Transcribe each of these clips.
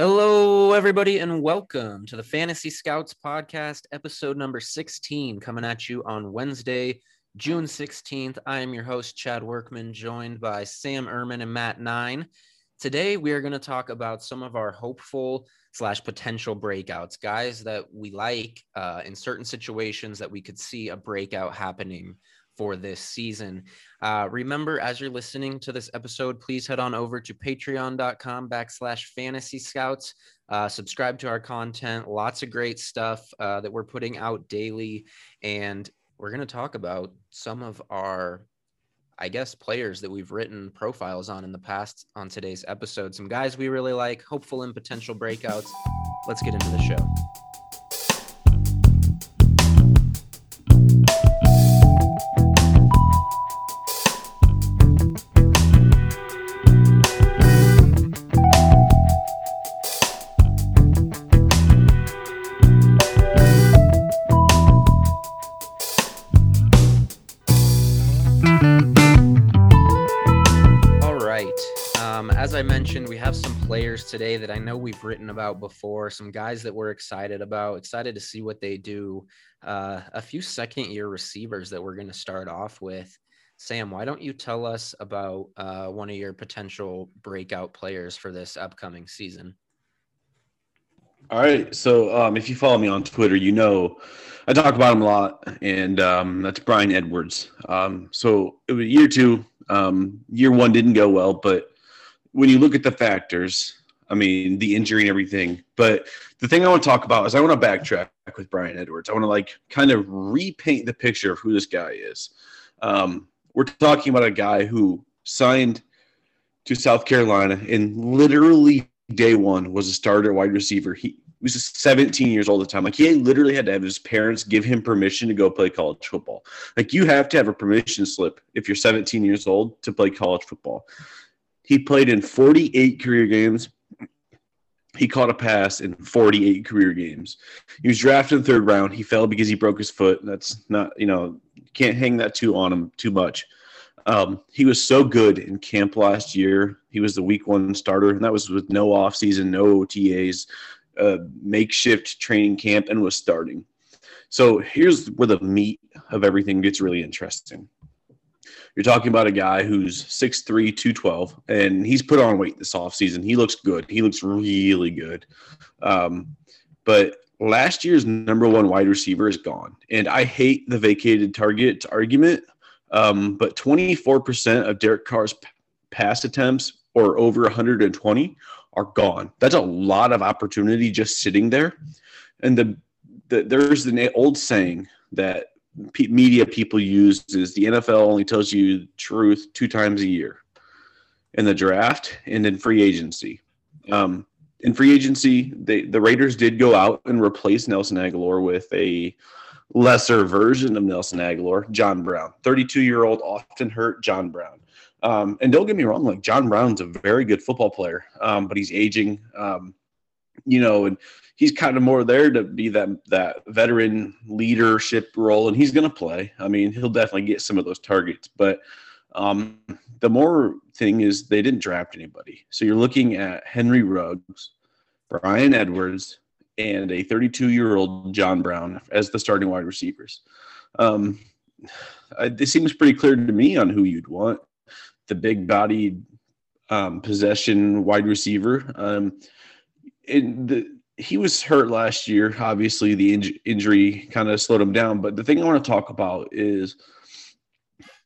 Hello, everybody, and welcome to the Fantasy Scouts podcast, episode number 16, coming at you on Wednesday, June 16th. I am your host, Chad Workman, joined by Sam Ehrman and Matt Nine. Today, we are going to talk about some of our hopeful slash potential breakouts, guys that we like uh, in certain situations that we could see a breakout happening for this season. Uh, remember, as you're listening to this episode, please head on over to patreon.com backslash fantasy scouts. Uh, subscribe to our content. Lots of great stuff uh, that we're putting out daily. And we're going to talk about some of our, I guess, players that we've written profiles on in the past on today's episode. Some guys we really like, hopeful and potential breakouts. Let's get into the show. Today that I know we've written about before, some guys that we're excited about, excited to see what they do. Uh, a few second year receivers that we're going to start off with. Sam, why don't you tell us about uh, one of your potential breakout players for this upcoming season? All right. So um, if you follow me on Twitter, you know I talk about him a lot, and um, that's Bryan Edwards. Um, so it was year two. Um, year one didn't go well, but when you look at the factors, I mean, the injury and everything. But the thing I want to talk about is I want to backtrack with Bryan Edwards. I want to like kind of repaint the picture of who this guy is. Um, we're talking about a guy who signed to South Carolina and literally day one was a starter wide receiver. He was 17 years old at the time. Like he literally had to have his parents give him permission to go play college football. Like you have to have a permission slip if you're 17 years old to play college football. He played in 48 career games. He caught a pass in 48 career games. He was drafted in the third round. He fell because he broke his foot. That's not, you know, can't hang that too on him too much. Um, he was so good in camp last year. He was the week one starter, and that was with no offseason, no OTAs, uh, makeshift training camp, and was starting. So here's where the meat of everything gets really interesting. You're talking about a guy who's 6'3, 212, and he's put on weight this offseason. He looks good. He looks really good. Um, but last year's number one wide receiver is gone. And I hate the vacated target argument, um, but 24% of Derek Carr's pass attempts or over 120 are gone. That's a lot of opportunity just sitting there. And the, the there's the old saying that media people use is the NFL only tells you truth two times a year in the draft and in free agency. Um, in free agency, they, the Raiders did go out and replace Nelson Agholor with a lesser version of Nelson Agholor, John Brown, 32 year old, often hurt John Brown. Um, and don't get me wrong, like John Brown's a very good football player, um, but he's aging. Um, you know, and he's kind of more there to be that that veteran leadership role, and he's going to play. I mean, he'll definitely get some of those targets, but um, the more thing is they didn't draft anybody. So you're looking at Henry Ruggs, Bryan Edwards, and a 32 year old John Brown as the starting wide receivers. Um, it seems pretty clear to me on who you'd want the big bodied um, possession wide receiver. Um, the, he was hurt last year. Obviously, the inj- injury kind of slowed him down. But the thing I want to talk about is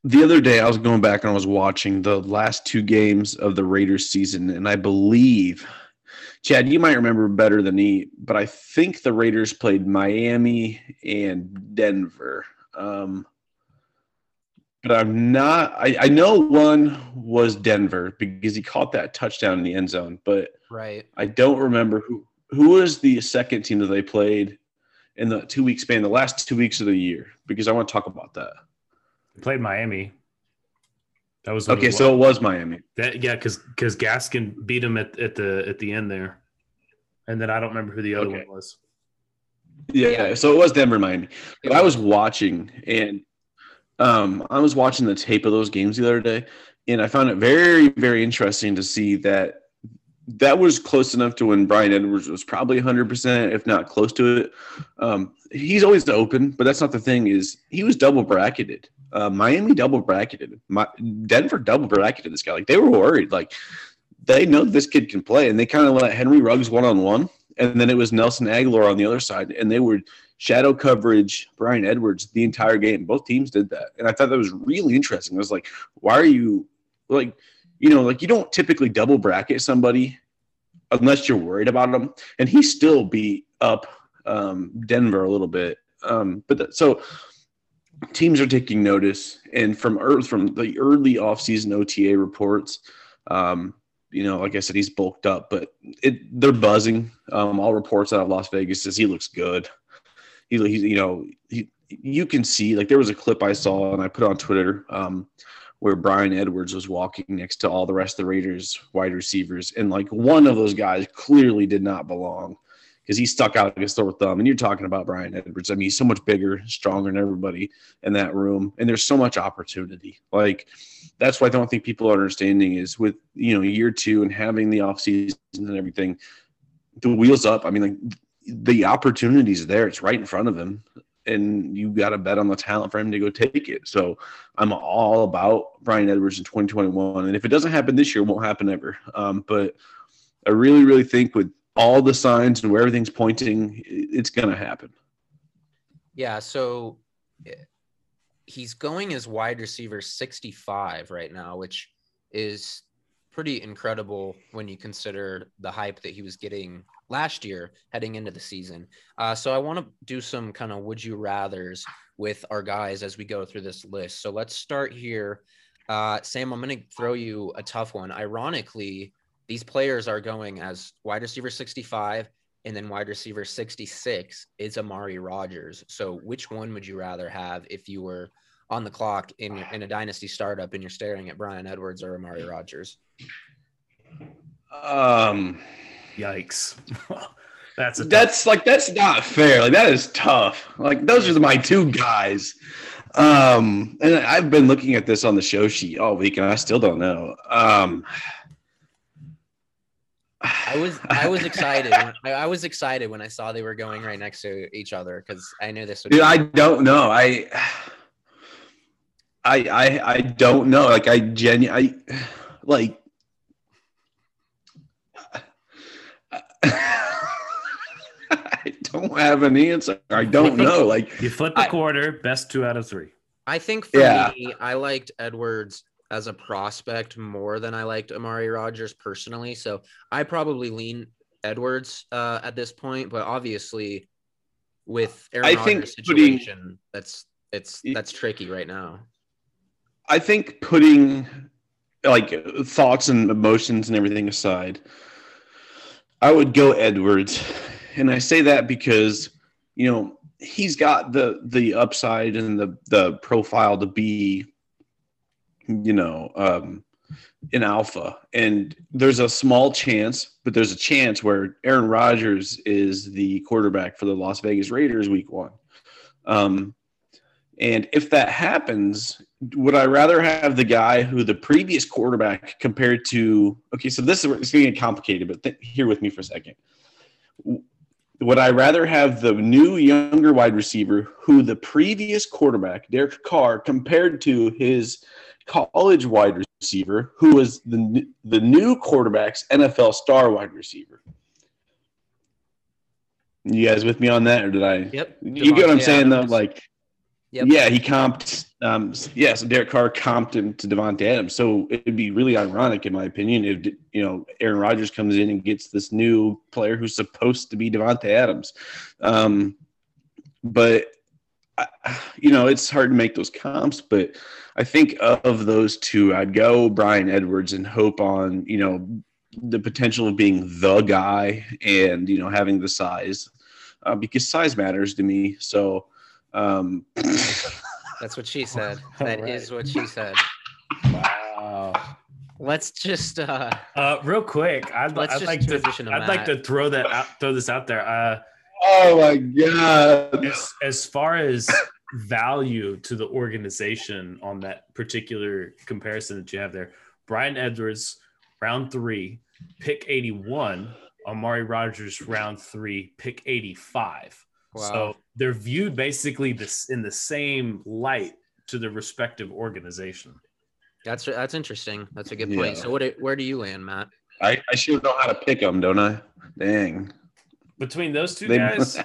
the other day I was going back and I was watching the last two games of the Raiders season, and I believe, Chad, you might remember better than me, but I think the Raiders played Miami and Denver. Um, but I'm not. I, I know one was Denver because he caught that touchdown in the end zone, but right. I don't remember who who was the second team that they played in the two week span, the last two weeks of the year, because I want to talk about that. They played Miami. That was okay. So it was Miami. That, yeah, because because Gaskin beat him at, at the at the end there, and then I don't remember who the other okay. one was. Yeah, yeah, so it was Denver, Miami. But I was watching, and um, I was watching the tape of those games the other day, and I found it very, very interesting to see that that was close enough to when Bryan Edwards was probably 100%, if not close to it. Um, he's always open, but that's not the thing. Is he was double bracketed? Uh, Miami double bracketed. My, Denver double bracketed this guy. Like they were worried. Like they know this kid can play, and they kind of let Henry Ruggs one on one, and then it was Nelson Agholor on the other side, and they were shadow coverage Bryan Edwards the entire game. Both teams did that, and I thought that was really interesting. I was like, why are you like? you know, like you don't typically double bracket somebody unless you're worried about them. And he still beat up um, Denver a little bit. Um, but the, so teams are taking notice, and from earth from the early offseason OTA reports, um, you know, like I said, he's bulked up, but it they're buzzing. Um, all reports out of Las Vegas says he looks good. He, you know, he, you can see like there was a clip I saw and I put on Twitter. Um, where Bryan Edwards was walking next to all the rest of the Raiders wide receivers. And like one of those guys clearly did not belong because he stuck out like a sore thumb. And you're talking about Bryan Edwards. I mean, he's so much bigger, stronger than everybody in that room. And there's so much opportunity. Like that's why I don't think people are understanding is with, you know, year two and having the off offseason and everything, the wheels up. I mean, like the opportunities there. It's right in front of him and you got to bet on the talent for him to go take it. So I'm all about Bryan Edwards in 2021. And if it doesn't happen this year, it won't happen ever. Um, but I really, really think with all the signs and where everything's pointing, it's going to happen. Yeah. So he's going as wide receiver 65 right now, which is pretty incredible when you consider the hype that he was getting last year heading into the season. Uh, so I want to do some kind of would you rather's with our guys as we go through this list. So let's start here. Uh, Sam, I'm going to throw you a tough one. Ironically, these players are going as wide receiver 65 and then wide receiver 66 is Amari Rodgers. So which one would you rather have if you were on the clock in, in a dynasty startup and you're staring at Bryan Edwards or Amari Rodgers? Um, Yikes. that's that's like that's not fair. Like that is tough. Like those are my two guys. Um, and I've been looking at this on the show sheet all week, and I still don't know. Um, I was I was excited. When, I was excited when I saw they were going right next to each other because I knew this would. Dude, I don't know. I, I, I, I don't know. Like I genuinely, I, like I don't have an answer. I don't know. Like you flip a quarter, best two out of three. I think for yeah. me, I liked Edwards as a prospect more than I liked Amari Rodgers personally. So I probably lean Edwards uh, at this point, but obviously with Aaron I Rodgers' situation, putting, that's it's that's tricky right now. I think putting like thoughts and emotions and everything aside, I would go Edwards, and I say that because you know he's got the the upside and the the profile to be, you know, um, an alpha. And there's a small chance, but there's a chance where Aaron Rodgers is the quarterback for the Las Vegas Raiders week one. Um, and if that happens, would I rather have the guy who the previous quarterback compared to? Okay, so this is it's going to get complicated, but th- here with me for a second. Would I rather have the new younger wide receiver who the previous quarterback, Derek Carr, compared to his college wide receiver, who was the the new quarterback's NFL star wide receiver? You guys with me on that, or did I? Yep. You get what I'm saying, Adams. though. Like, Yep. Yeah, he comped. Um, yeah, so Derek Carr comped him to Davante Adams. So it'd be really ironic, in my opinion, if you know Aaron Rodgers comes in and gets this new player who's supposed to be Davante Adams. Um, but you know, it's hard to make those comps. But I think of those two, I'd go Bryan Edwards and hope on you know the potential of being the guy and you know having the size uh, because size matters to me. So um, That's what she said. That right. is what she said. Wow. Let's just uh, uh real quick. I'd, let's I'd just like to, to I'd Matt. like to throw that out, throw this out there. Uh, oh my god! As, as far as value to the organization on that particular comparison that you have there, Bryan Edwards, round three, pick 81, Amari Rodgers round three, pick 85. Wow. So they're viewed basically this in the same light to the respective organization. That's that's interesting. That's a good point. Yeah. So what? Where do you land, Matt? I, I should know how to pick them, don't I? Dang. Between those two They- guys,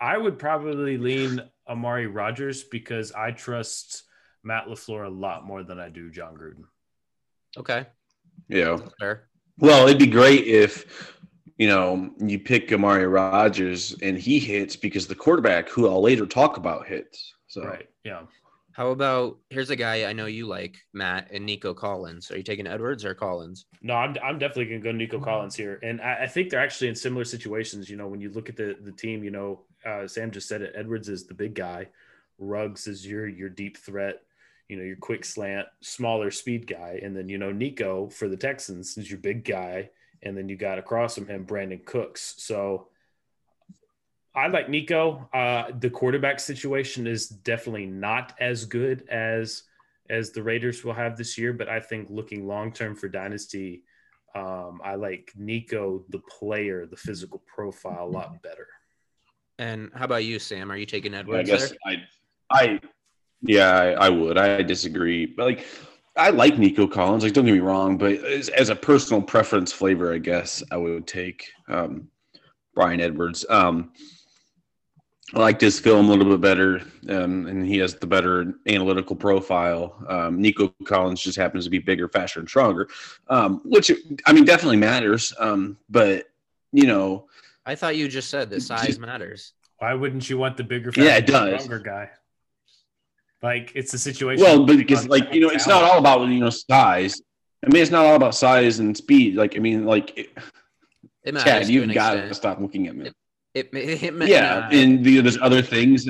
I would probably lean Amari Rodgers because I trust Matt LaFleur a lot more than I do Jon Gruden. Okay, Yeah. fair. Well, it'd be great if you know you pick Amari Rodgers and he hits because the quarterback, who I'll later talk about, hits. So Right. Yeah. How about here's a guy I know you like, Matt and Nico Collins. Are you taking Edwards or Collins? No, I'm, I'm definitely going to go Nico Collins here. And I, I think they're actually in similar situations. You know, when you look at the, the team, you know, uh, Sam just said it. Edwards is the big guy. Ruggs is your, your deep threat, you know, your quick slant, smaller speed guy. And then, you know, Nico for the Texans is your big guy. And then you got across from him, Brandin Cooks. So I like Nico. Uh, the quarterback situation is definitely not as good as as the Raiders will have this year, but I think looking long term for dynasty, um, I like Nico, the player, the physical profile, a lot better. And how about you, Sam? Are you taking edwards I guess there? I, I, yeah, I, I would. I disagree, but like, I like Nico Collins. Like, don't get me wrong, but as, as a personal preference flavor, I guess I would take um, Bryan Edwards. Um, I liked his film a little bit better, um, and he has the better analytical profile. Um, Nico Collins just happens to be bigger, faster, and stronger, um, which I mean definitely matters. Um, but you know, I thought you just said that size matters. Why wouldn't you want the bigger, Yeah, it faster, does. stronger guy? Like it's a situation. Well, but because like you know, on it's not all about you know size. I mean, it's not all about size and speed. Like I mean, like it, It. Chad, you've an got to stop looking at me. It, it, it, ma- Yeah, nah, and the, there's other things.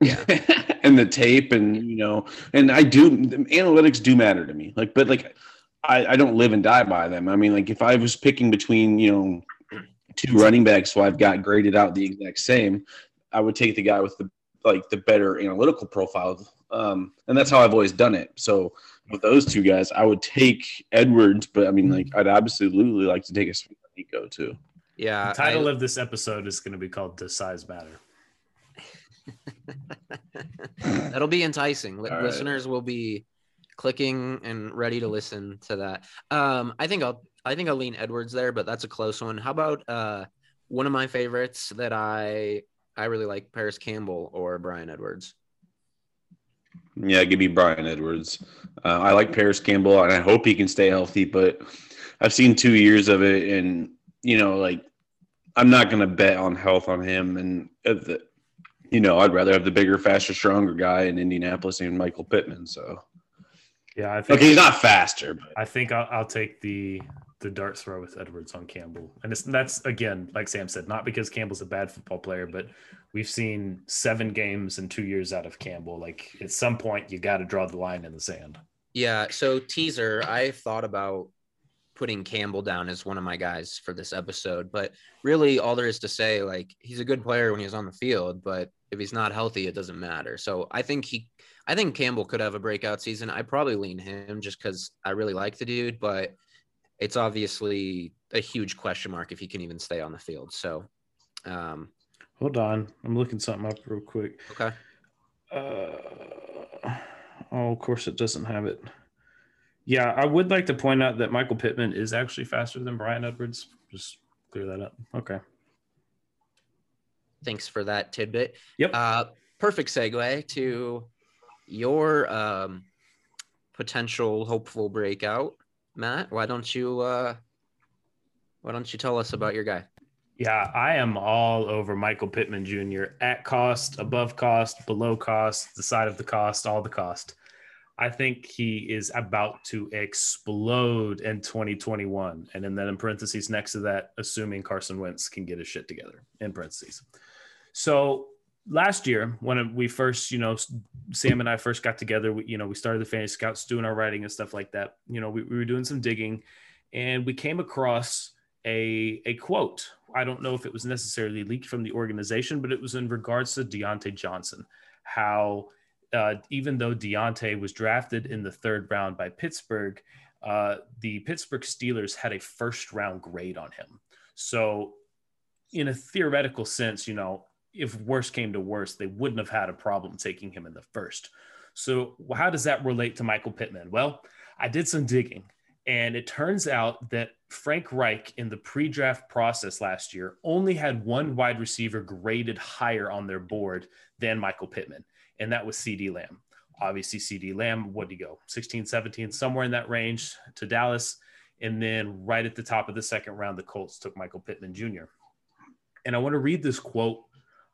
Yeah. and the tape, and you know, and I do analytics do matter to me. Like, but like, I, I don't live and die by them. I mean, like, if I was picking between you know two running backs, so I've got graded out the exact same, I would take the guy with the like the better analytical profile. Um, and that's how I've always done it. So with those two guys, I would take Edwards, but I mean, like, I'd absolutely like to take a swing on Nico too. yeah. The title I- of this episode is going to be called "Does Size Matter?" That'll be enticing. Li- All right. Listeners will be clicking and ready to listen to that. Um, I think I'll I think I'll lean Edwards there, but that's a close one. How about uh, one of my favorites that I I really like, Parris Campbell or Bryan Edwards? Yeah, give me Bryan Edwards. Uh, I like Parris Campbell, and I hope he can stay healthy. But I've seen two years of it, and you know, like I'm not going to bet on health on him. And uh, the, you know, I'd rather have the bigger, faster, stronger guy in Indianapolis than Michael Pittman. So Yeah, I think okay, he's not faster, but I think I'll, I'll take the the dart throw with Edwards on Campbell, and that's again, like Sam said, not because Campbell's a bad football player, but we've seen seven games in two years out of Campbell. Like at some point, you got to draw the line in the sand. Yeah. So teaser, I thought about putting Campbell down as one of my guys for this episode, but really all there is to say, like he's a good player when he's on the field, but if he's not healthy, it doesn't matter. So I think he, I think Campbell could have a breakout season. I probably lean him just because I really like the dude, but it's obviously a huge question mark if he can even stay on the field. So, um, Hold on, I'm looking something up real quick. okay. Uh, oh, of course, it doesn't have it. Yeah, I would like to point out that Michael Pittman is actually faster than Bryan Edwards. Just clear that up. Okay. Thanks for that tidbit. Yep. Uh, perfect segue to your um, potential hopeful breakout, Matt. Why don't you uh, why don't you tell us about your guy? Yeah, I am all over Michael Pittman Jr. at cost, above cost, below cost, the side of the cost, all the cost. I think he is about to explode in 2021. And then, then in parentheses next to that, assuming Carson Wentz can get his shit together in parentheses. So last year, when we first, you know, Sam and I first got together, we, you know, we started the Fantasy Scouts doing our writing and stuff like that. You know, we, we were doing some digging and we came across a, a quote. I don't know if it was necessarily leaked from the organization, but it was in regards to Diontae Johnson. How uh, even though Diontae was drafted in the third round by Pittsburgh, uh, the Pittsburgh Steelers had a first round grade on him. So, in a theoretical sense, you know, if worse came to worse, they wouldn't have had a problem taking him in the first. So, how does that relate to Michael Pittman? Well, I did some digging, and it turns out that Frank Reich in the pre draft process last year only had one wide receiver graded higher on their board than Michael Pittman, and that was CeeDee Lamb obviously CeeDee Lamb, what did he go? 16, 17, somewhere in that range to Dallas. And then right at the top of the second round, the Colts took Michael Pittman Jr. And I want to read this quote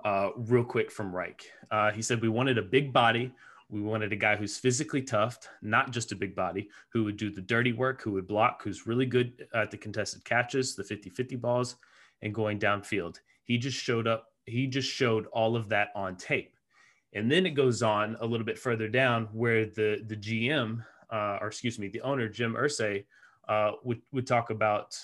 uh, real quick from Reich. Uh, he said, We wanted a big body. We wanted a guy who's physically tough, not just a big body, who would do the dirty work, who would block, who's really good at the contested catches, the 50 50 balls, and going downfield. He just showed up. He just showed all of that on tape. And then it goes on a little bit further down where the the GM, uh, or excuse me, the owner Jim Irsay, uh, would would talk about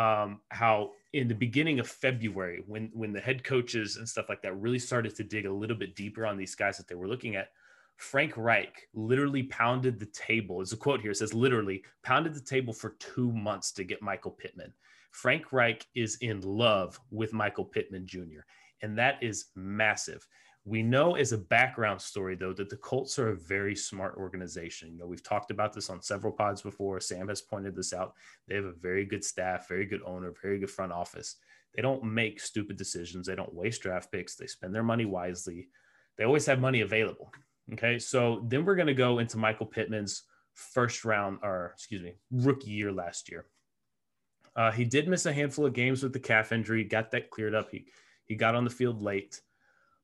um, how in the beginning of February, when when the head coaches and stuff like that really started to dig a little bit deeper on these guys that they were looking at, Frank Reich literally pounded the table. There's a quote here. It says literally pounded the table for two months to get Michael Pittman. Frank Reich is in love with Michael Pittman Jr. And that is massive. We know as a background story, though, that the Colts are a very smart organization. You know, we've talked about this on several pods before. Sam has pointed this out. They have a very good staff, very good owner, very good front office. They don't make stupid decisions. They don't waste draft picks. They spend their money wisely. They always have money available. Okay. So then we're going to go into Michael Pittman's first round, or excuse me, rookie year last year. Uh, he did miss a handful of games with the calf injury, got that cleared up. He, he got on the field late.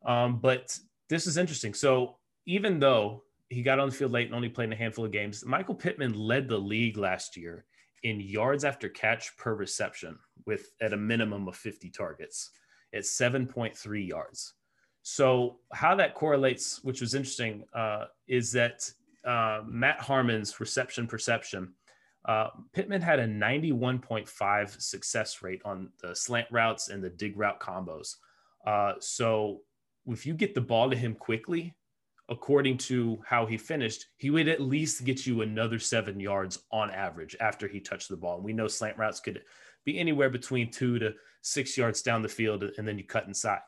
Um, but this is interesting. So even though he got on the field late and only played in a handful of games, Michael Pittman led the league last year in yards after catch per reception with at a minimum of 50 targets at 7.3 yards. So how that correlates, which was interesting, uh, is that uh, Matt Harmon's reception perception. Uh, Pittman had a 91.5 success rate on the slant routes and the dig route combos. Uh, so if you get the ball to him quickly, according to how he finished, he would at least get you another seven yards on average after he touched the ball. And we know slant routes could be anywhere between two to six yards down the field, and then you cut inside.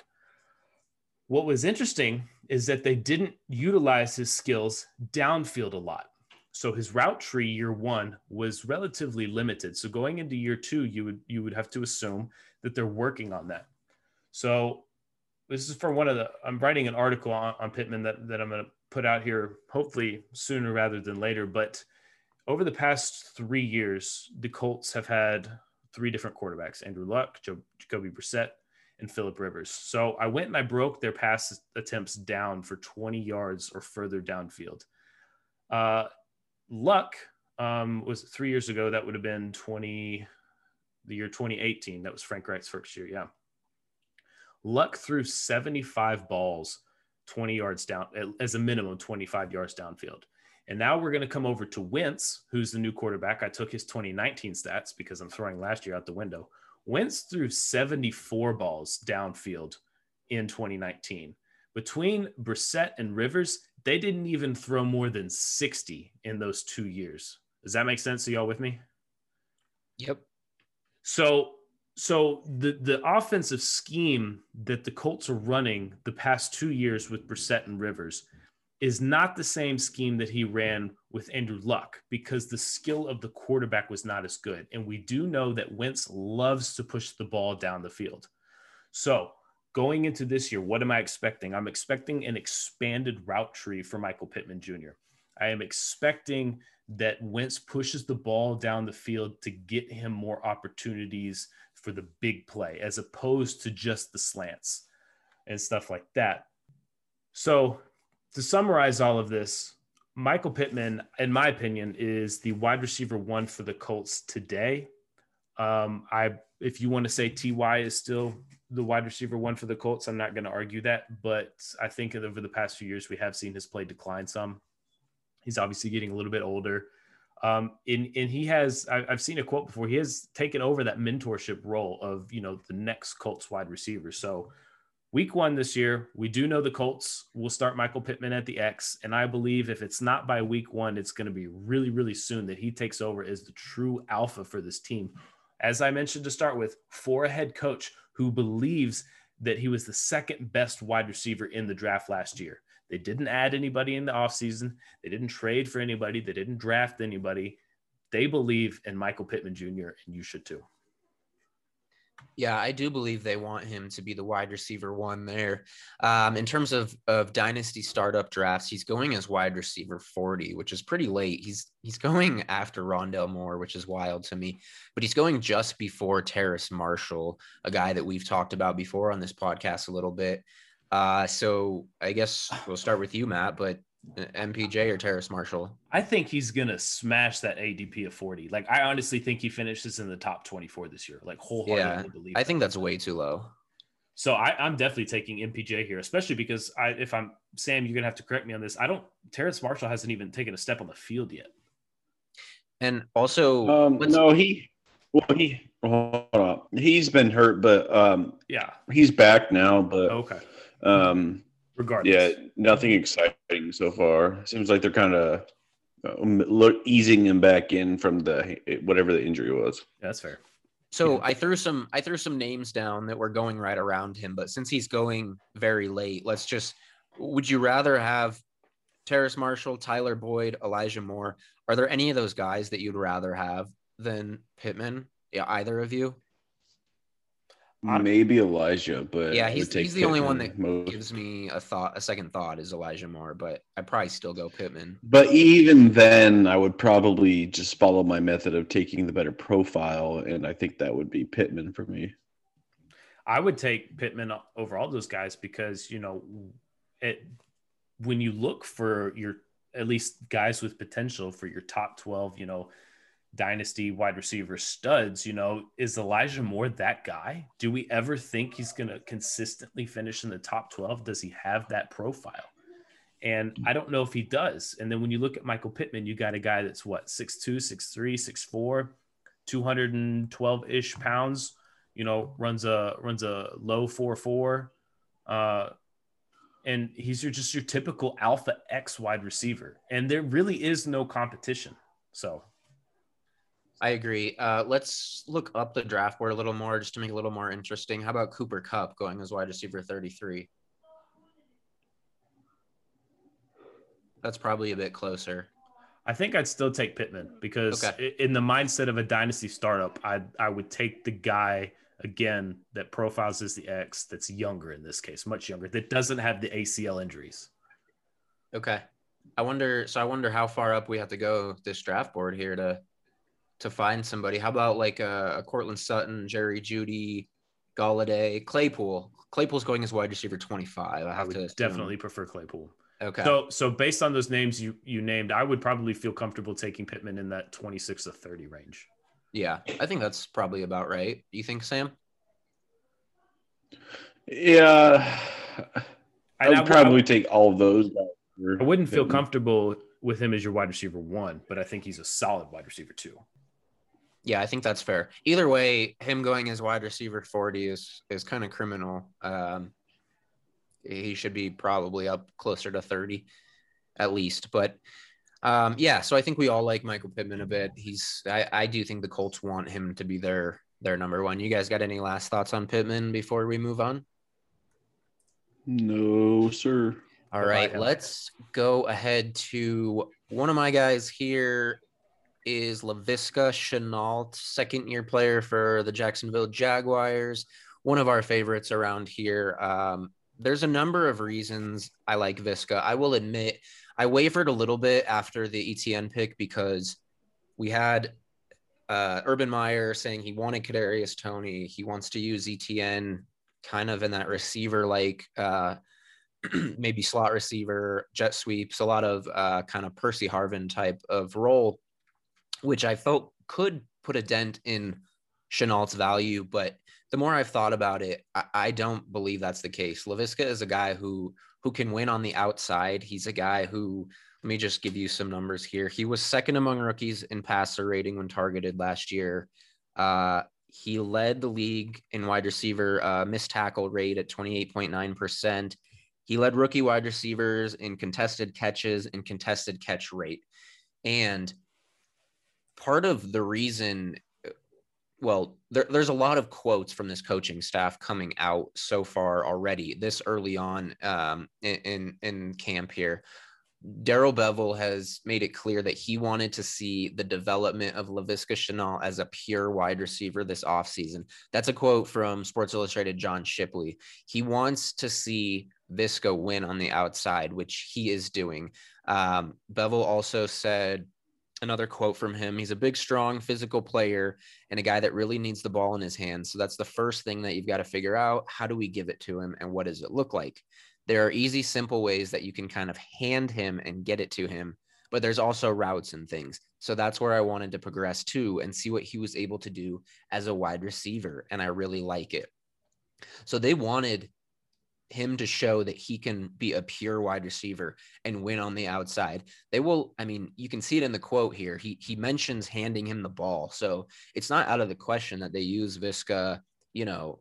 What was interesting is that they didn't utilize his skills downfield a lot. So his route tree year one was relatively limited. So going into year two, you would you would have to assume that they're working on that. So this is for one of the i'm writing an article on, on pittman that, that i'm going to put out here hopefully sooner rather than later but over the past three years the colts have had three different quarterbacks andrew luck jacoby brissett and philip rivers. So i went and i broke their pass attempts down for 20 yards or further downfield. Uh, luck um, was three years ago that would have been 20 the year 2018 that was frank reich's first year yeah Luck threw 75 balls 20 yards down, as a minimum 25 yards downfield. And now we're going to come over to Wentz, who's the new quarterback. I took his 2019 stats because I'm throwing last year out the window. Wentz threw 74 balls downfield in 2019. Between Brissett and Rivers, they didn't even throw more than 60 in those two years. Does that make sense to y'all with me? Yep. So so the the offensive scheme that the Colts are running the past two years with Brissett and Rivers is not the same scheme that he ran with Andrew Luck because the skill of the quarterback was not as good. And we do know that Wentz loves to push the ball down the field. So going into this year, what am I expecting? I'm expecting an expanded route tree for Michael Pittman Jr. I am expecting that Wentz pushes the ball down the field to get him more opportunities for the big play as opposed to just the slants and stuff like that. So, to summarize all of this, Michael Pittman, in my opinion, is the wide receiver one for the Colts today. Um, I, if you want to say Ty is still the wide receiver one for the Colts, I'm not going to argue that. But I think over the past few years, we have seen his play decline some. He's obviously getting a little bit older. Um, and, and he has, I, have seen a quote before, he has taken over that mentorship role of, you know, the next Colts wide receiver. So week one this year, we do know the Colts will start Michael Pittman at the X. And I believe if it's not by week one, it's going to be really, really soon that he takes over as the true alpha for this team. As I mentioned to start with, for a head coach who believes that he was the second best wide receiver in the draft last year. They didn't add anybody in the offseason. They didn't trade for anybody. They didn't draft anybody. They believe in Michael Pittman Jr., and you should too. Yeah, I do believe they want him to be the wide receiver one there. Um, in terms of of dynasty startup drafts, he's going as wide receiver 40, which is pretty late. He's he's going after Rondale Moore, which is wild to me. But he's going just before Terrace Marshall, a guy that we've talked about before on this podcast a little bit. Uh, so I guess we'll start with you, Matt. But MPJ or Terrace Marshall? I think he's gonna smash that ADP of 40. Like I honestly think he finishes in the top 24 this year. Like wholeheartedly yeah, believe. I think that's way too low. So I, am definitely taking MPJ here, especially because I if I'm Sam, you're gonna have to correct me on this. I don't Terrace Marshall hasn't even taken a step on the field yet. And also um, no, he well he hold on. He's been hurt, but um yeah, he's back now. But okay. Um regardless. Yeah, nothing exciting so far. Seems like they're kind of uh, easing him back in from the whatever the injury was. Yeah, that's fair. So yeah. I threw some I threw some names down that were going right around him, but since he's going very late, let's just would you rather have Terrace Marshall, Tyler Boyd, Elijah Moore? Are there any of those guys that you'd rather have than Pittman? Yeah, either of you? Maybe Elijah, but yeah, he's, he's the only one that most. gives me a thought, a second thought is Elijah Moore, but I probably still go Pittman. But even then, I would probably just follow my method of taking the better profile, and I think that would be Pittman for me. I would take Pittman over all those guys because you know, it when you look for your at least guys with potential for your top twelve, you know, dynasty wide receiver studs, you know, is Elijah Moore that guy? Do we ever think he's going to consistently finish in the top 12? Does he have that profile? And I don't know if he does. And then when you look at Michael Pittman, you got a guy that's what, 6'2, 6'3, 6'4, 212 ish pounds, you know, runs a runs a low 4 4. Uh, and he's your, just your typical alpha X wide receiver. And there really is no competition. So I agree. Uh, let's look up the draft board a little more just to make it a little more interesting. How about Cooper Kupp going as wide receiver 33? That's probably a bit closer. I think I'd still take Pittman because okay. in the mindset of a dynasty startup, I I would take the guy again that profiles as the X that's younger in this case, much younger, that doesn't have the ACL injuries. Okay. I wonder so I wonder how far up we have to go this draft board here to to find somebody. How about like uh, a, a Courtland Sutton, Jerry Jeudy, Golladay, Claypool? Claypool's going as wide receiver 25. I have I to definitely prefer Claypool. Okay. So so based on those names you you named, I would probably feel comfortable taking Pittman in that 26 to 30 range. Yeah, I think that's probably about right. You think, Sam? Yeah. I would I, probably take all of those. I wouldn't feel comfortable with him as your wide receiver one, but I think he's a solid wide receiver two. Yeah, I think that's fair. Either way, him going as wide receiver 40 is is kind of criminal. Um, he should be probably up closer to 30 at least. But um, yeah, so I think we all like Michael Pittman a bit. He's I, I do think the Colts want him to be their their number one. You guys got any last thoughts on Pittman before we move on? No, sir. All right, let's go ahead to one of my guys here is Laviska Shenault, second year player for the Jacksonville Jaguars, one of our favorites around here. Um, there's a number of reasons I like Visca. I will admit I wavered a little bit after the ETN pick because we had uh, Urban Meyer saying he wanted Kadarius Toney. He wants to use ETN kind of in that receiver like uh, maybe slot receiver, jet sweeps, a lot of uh, kind of Percy Harvin type of role which I felt could put a dent in Shenault's value. But the more I've thought about it, I, I don't believe that's the case. Laviska is a guy who who can win on the outside. He's a guy who let me just give you some numbers here. He was second among rookies in passer rating when targeted last year. Uh, he led the league in wide receiver uh, missed tackle rate at 28.9%. He led rookie wide receivers in contested catches and contested catch rate. And part of the reason, well, there, there's a lot of quotes from this coaching staff coming out so far already this early on um, in, in, camp here. Darrell Bevell has made it clear that he wanted to see the development of Laviska Shenault as a pure wide receiver this offseason. That's a quote from Sports Illustrated John Shipley. He wants to see Viska win on the outside, which he is doing. Um, Bevell also said another quote from him he's a big, strong, physical player and a guy that really needs the ball in his hands. So that's the first thing that you've got to figure out. How do we give it to him and what does it look like? there are easy, simple ways that you can kind of hand him and get it to him, but there's also routes and things. So that's where I wanted to progress to and see what he was able to do as a wide receiver. And I really like it. So they wanted him to show that he can be a pure wide receiver and win on the outside. They will, I mean, you can see it in the quote here. He he mentions handing him the ball. So it's not out of the question that they use Viska, you know,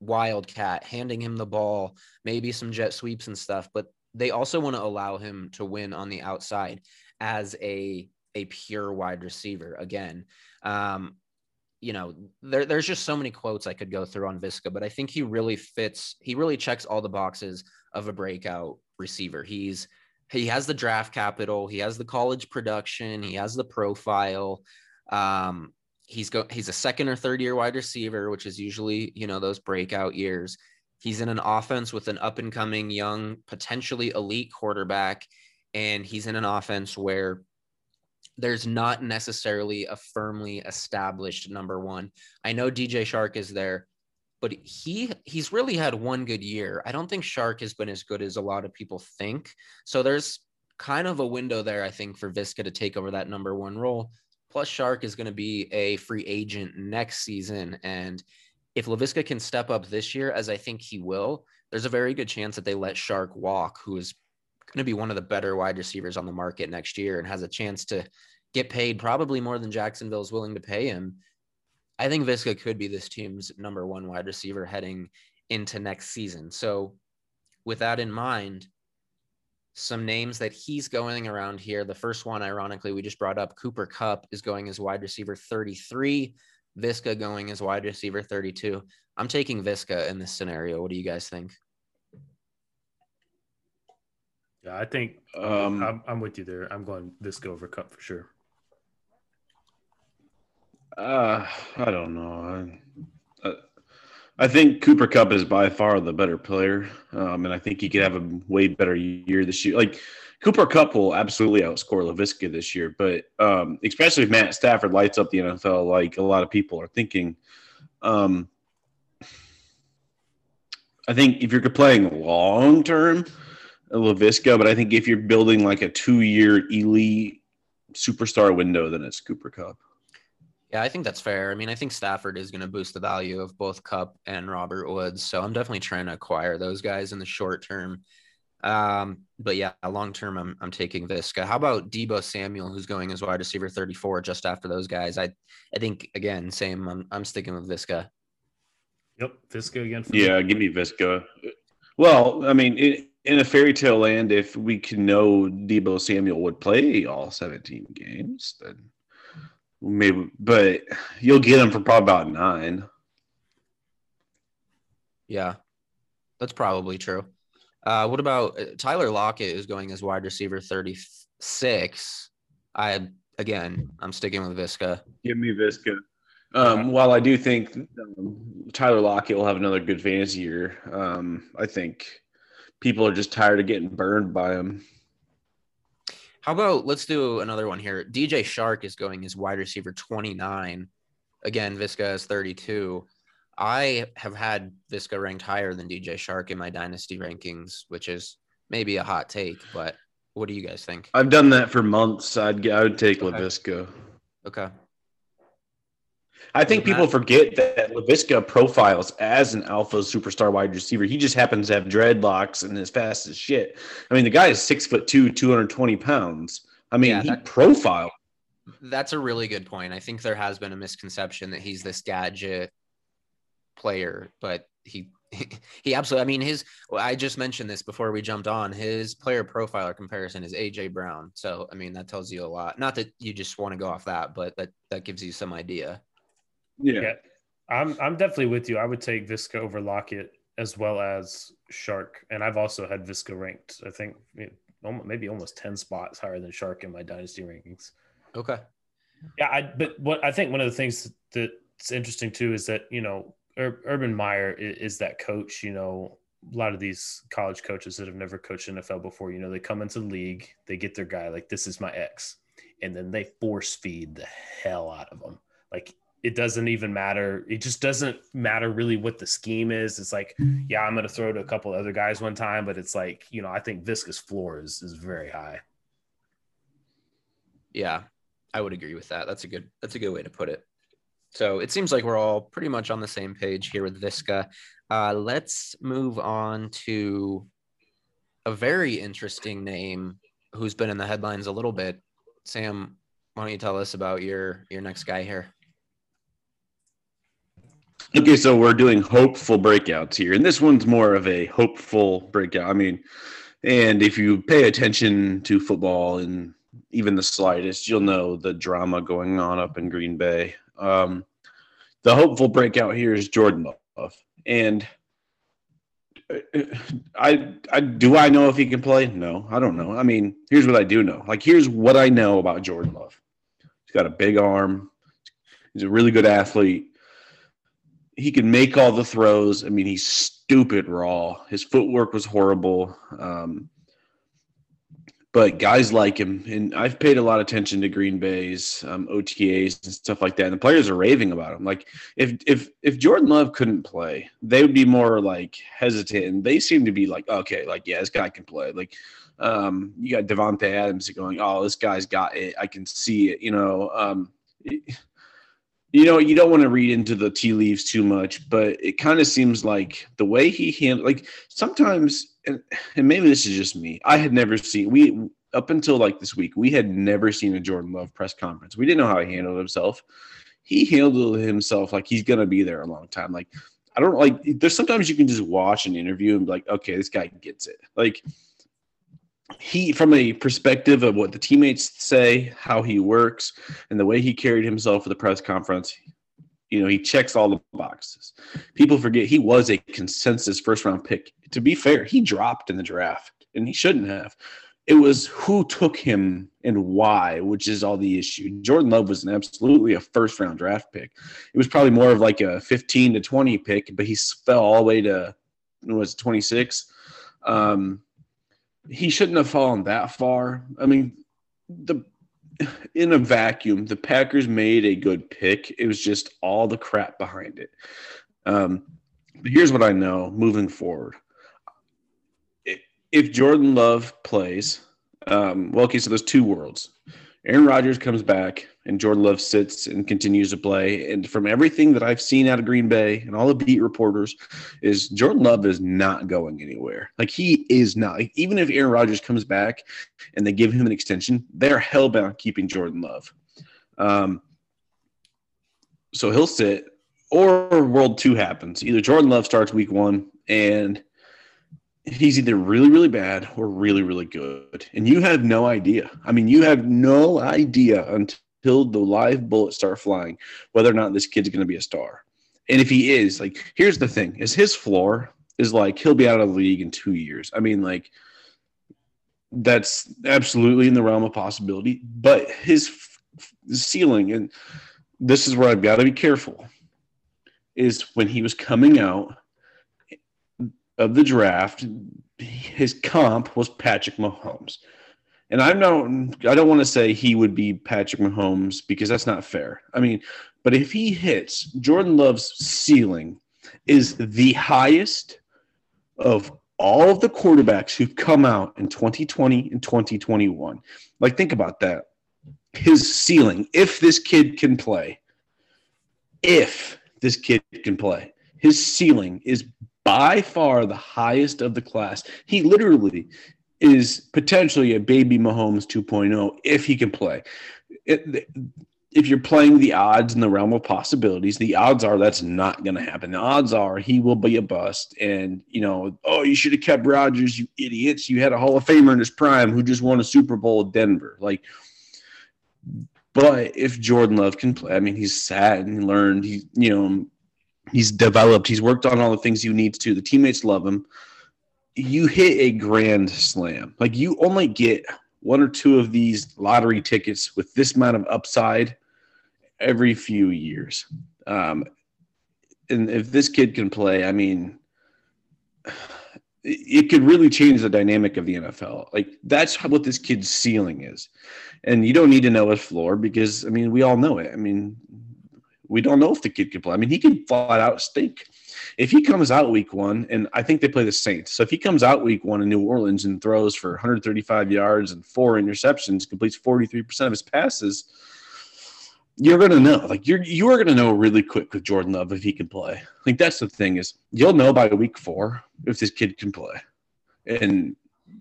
wildcat, handing him the ball, maybe some jet sweeps and stuff, but they also want to allow him to win on the outside as a a pure wide receiver again. Um, you know, there, there's just so many quotes I could go through on Viska, but I think he really fits. He really checks all the boxes of a breakout receiver. He's he has the draft capital, he has the college production, he has the profile. Um, he's go he's a second or third year wide receiver, which is usually, you know, those breakout years. He's in an offense with an up and coming young, potentially elite quarterback. And he's in an offense where there's not necessarily a firmly established number one. I know DJ Chark is there, but he he's really had one good year. I don't think Chark has been as good as a lot of people think. So there's kind of a window there, I think, for Viska to take over that number one role. Plus, Chark is going to be a free agent next season. And if Laviska can step up this year, as I think he will, there's a very good chance that they let Chark walk, who is going to be one of the better wide receivers on the market next year and has a chance to get paid probably more than Jacksonville is willing to pay him. I think Visca could be this team's number one wide receiver heading into next season. So, with that in mind, some names that he's going around here. The first one, ironically, we just brought up Cooper Kupp is going as wide receiver 33, Visca going as wide receiver 32. I'm taking Visca in this scenario. What do you guys think? Yeah, I think um, I'm, I'm with you there. I'm going Viska over Kupp for sure. Uh, I don't know. I think Cooper Kupp is by far the better player, um, and I think he could have a way better year this year. Like Cooper Kupp will absolutely outscore Laviska this year, but um, especially if Matt Stafford lights up the NFL, like a lot of people are thinking. Um, I think if you're playing long term, Laviska, but I think if you're building like a two year elite superstar window, then it's Cooper Kupp. Yeah, I think that's fair. I mean, I think Stafford is going to boost the value of both Kupp and Robert Woods. So I'm definitely trying to acquire those guys in the short term. Um, but yeah, long term, I'm, I'm taking Viska. How about Deebo Samuel, who's going as wide receiver 34 just after those guys? I I think, again, same. I'm, I'm sticking with Viska. Yep, Viska again. yeah, me. give me Viska. Well, I mean, it, in a fairy tale land, if we can know Deebo Samuel would play all 17 games, then Maybe, but you'll get him for probably about nine. Yeah, that's probably true. Uh, what about uh, Tyler Lockett is going as wide receiver 36. I again, I'm sticking with Viska. Give me Viska. Um, while I do think um, Tyler Lockett will have another good fantasy year, um, I think people are just tired of getting burned by him. How about let's do another one here? DJ Chark is going as wide receiver 29. Again, Visca is 32. I have had Visca ranked higher than DJ Chark in my dynasty rankings, which is maybe a hot take, but what do you guys think? I've done that for months. I'd I would take okay. Laviska. Okay. I think people forget that Laviska profiles as an alpha superstar wide receiver. He just happens to have dreadlocks and is fast as shit. I mean, the guy is six foot two, 220 pounds. I mean, yeah, he that, profiled. That's a really good point. I think there has been a misconception that he's this gadget player, but he he absolutely. I mean, his. I just mentioned this before we jumped on. His player profiler comparison is AJ Brown. So I mean, that tells you a lot. Not that you just want to go off that, but that that gives you some idea. Yeah. yeah. I'm I'm definitely with you. I would take Visca over Lockett as well as Chark, and I've also had Visca ranked. I think maybe almost ten spots higher than Chark in my dynasty rankings. Okay. Yeah, I but what I think one of the things that's interesting too is that you know Urban Meyer is, is that coach. You know, a lot of these college coaches that have never coached NFL before, you know, they come into the league, they get their guy like this is my ex, and then they force feed the hell out of them. Like it doesn't even matter. It just doesn't matter really what the scheme is. It's like, yeah, I'm going to throw to a couple other guys one time, but it's like, you know, I think Viska's floor is is very high. Yeah, I would agree with that. That's a good that's a good way to put it. So it seems like we're all pretty much on the same page here with Viska. Uh, let's move on to a very interesting name who's been in the headlines a little bit. Sam, why don't you tell us about your your next guy here? Okay, so we're doing hopeful breakouts here, and this one's more of a hopeful breakout. I mean, and if you pay attention to football and even the slightest, you'll know the drama going on up in Green Bay. Um, the hopeful breakout here is Jordan Love, and I, I do I know if he can play? No, I don't know. I mean, here's what I do know. Like, here's what I know about Jordan Love. He's got a big arm. He's a really good athlete he can make all the throws. I mean, he's stupid raw. His footwork was horrible. Um, but guys like him, and I've paid a lot of attention to Green Bay's um, OTAs and stuff like that. And the players are raving about him. Like if if if Jordan Love couldn't play, they would be more like hesitant. And they seem to be like, okay, like yeah, this guy can play. Like um, you got Davante Adams going, oh, this guy's got it. I can see it. You know. Um, you know, you don't want to read into the tea leaves too much, but it kind of seems like the way he handled, like sometimes, and, and maybe this is just me. I had never seen we up until like this week, we had never seen a Jordan Love press conference. We didn't know how he handled himself. He handled himself like he's gonna be there a long time. Like I don't like. There's sometimes you can just watch an interview and be like, okay, this guy gets it. Like he from a perspective of what the teammates say, how he works, and the way he carried himself for the press conference, you know, he checks all the boxes. People forget he was a consensus first round pick. To be fair, he dropped in the draft and he shouldn't have. It was who took him and why, which is all the issue. Jordan Love was an absolutely a first round draft pick. It was probably more of like a 15 to 20 pick, but he fell all the way to was 26. Um, he shouldn't have fallen that far. I mean, the in a vacuum, the Packers made a good pick. It was just all the crap behind it. Um, but here's what I know moving forward. If Jordan Love plays, um, well, okay, so there's two worlds. Aaron Rodgers comes back and Jordan Love sits and continues to play. And from everything that I've seen out of Green Bay and all the beat reporters, is Jordan Love is not going anywhere. Like he is not. Like, even if Aaron Rodgers comes back and they give him an extension, they're hellbound keeping Jordan Love. Um, so he'll sit, or World Two happens. Either Jordan Love starts Week One and he's either really really bad or really really good. And you have no idea. I mean you have no idea until the live bullets start flying whether or not this kid's going to be a star. And if he is like here's the thing is his floor is like he'll be out of the league in two years. I mean like that's absolutely in the realm of possibility but his f- ceiling and this is where i've got to be careful is when he was coming out of the draft, his comp was Patrick Mahomes. And I'm not I don't want to say he would be Patrick Mahomes because that's not fair. I mean, but if he hits, Jordan Love's ceiling is the highest of all of the quarterbacks who've come out in 2020 and 2021. Like think about that. His ceiling, if this kid can play, if this kid can play, his ceiling is by far the highest of the class. He literally is potentially a baby Mahomes 2.0 if he can play. It, if you're playing the odds in the realm of possibilities, the odds are that's not going to happen. The odds are he will be a bust. And, you know, oh, you should have kept Rodgers, you idiots. You had a Hall of Famer in his prime who just won a Super Bowl at Denver. Like, but if Jordan Love can play, I mean, he's sat and learned, he, you know, he's developed, he's worked on all the things you need to. The teammates love him. You hit a grand slam. Like, you only get one or two of these lottery tickets with this amount of upside every few years. Um, and if this kid can play, I mean, it could really change the dynamic of the NFL. Like that's what this kid's ceiling is, and you don't need to know his floor because I mean we all know it. I mean, we don't know if the kid can play. I mean, he can flat out stink. If he comes out week one, and I think they play the Saints, so if he comes out week one in New Orleans and throws for 135 yards and four interceptions, completes 43% of his passes you're gonna know. Like you're you are gonna know really quick with Jordan Love if he can play. Like that's the thing is you'll know by week four if this kid can play, and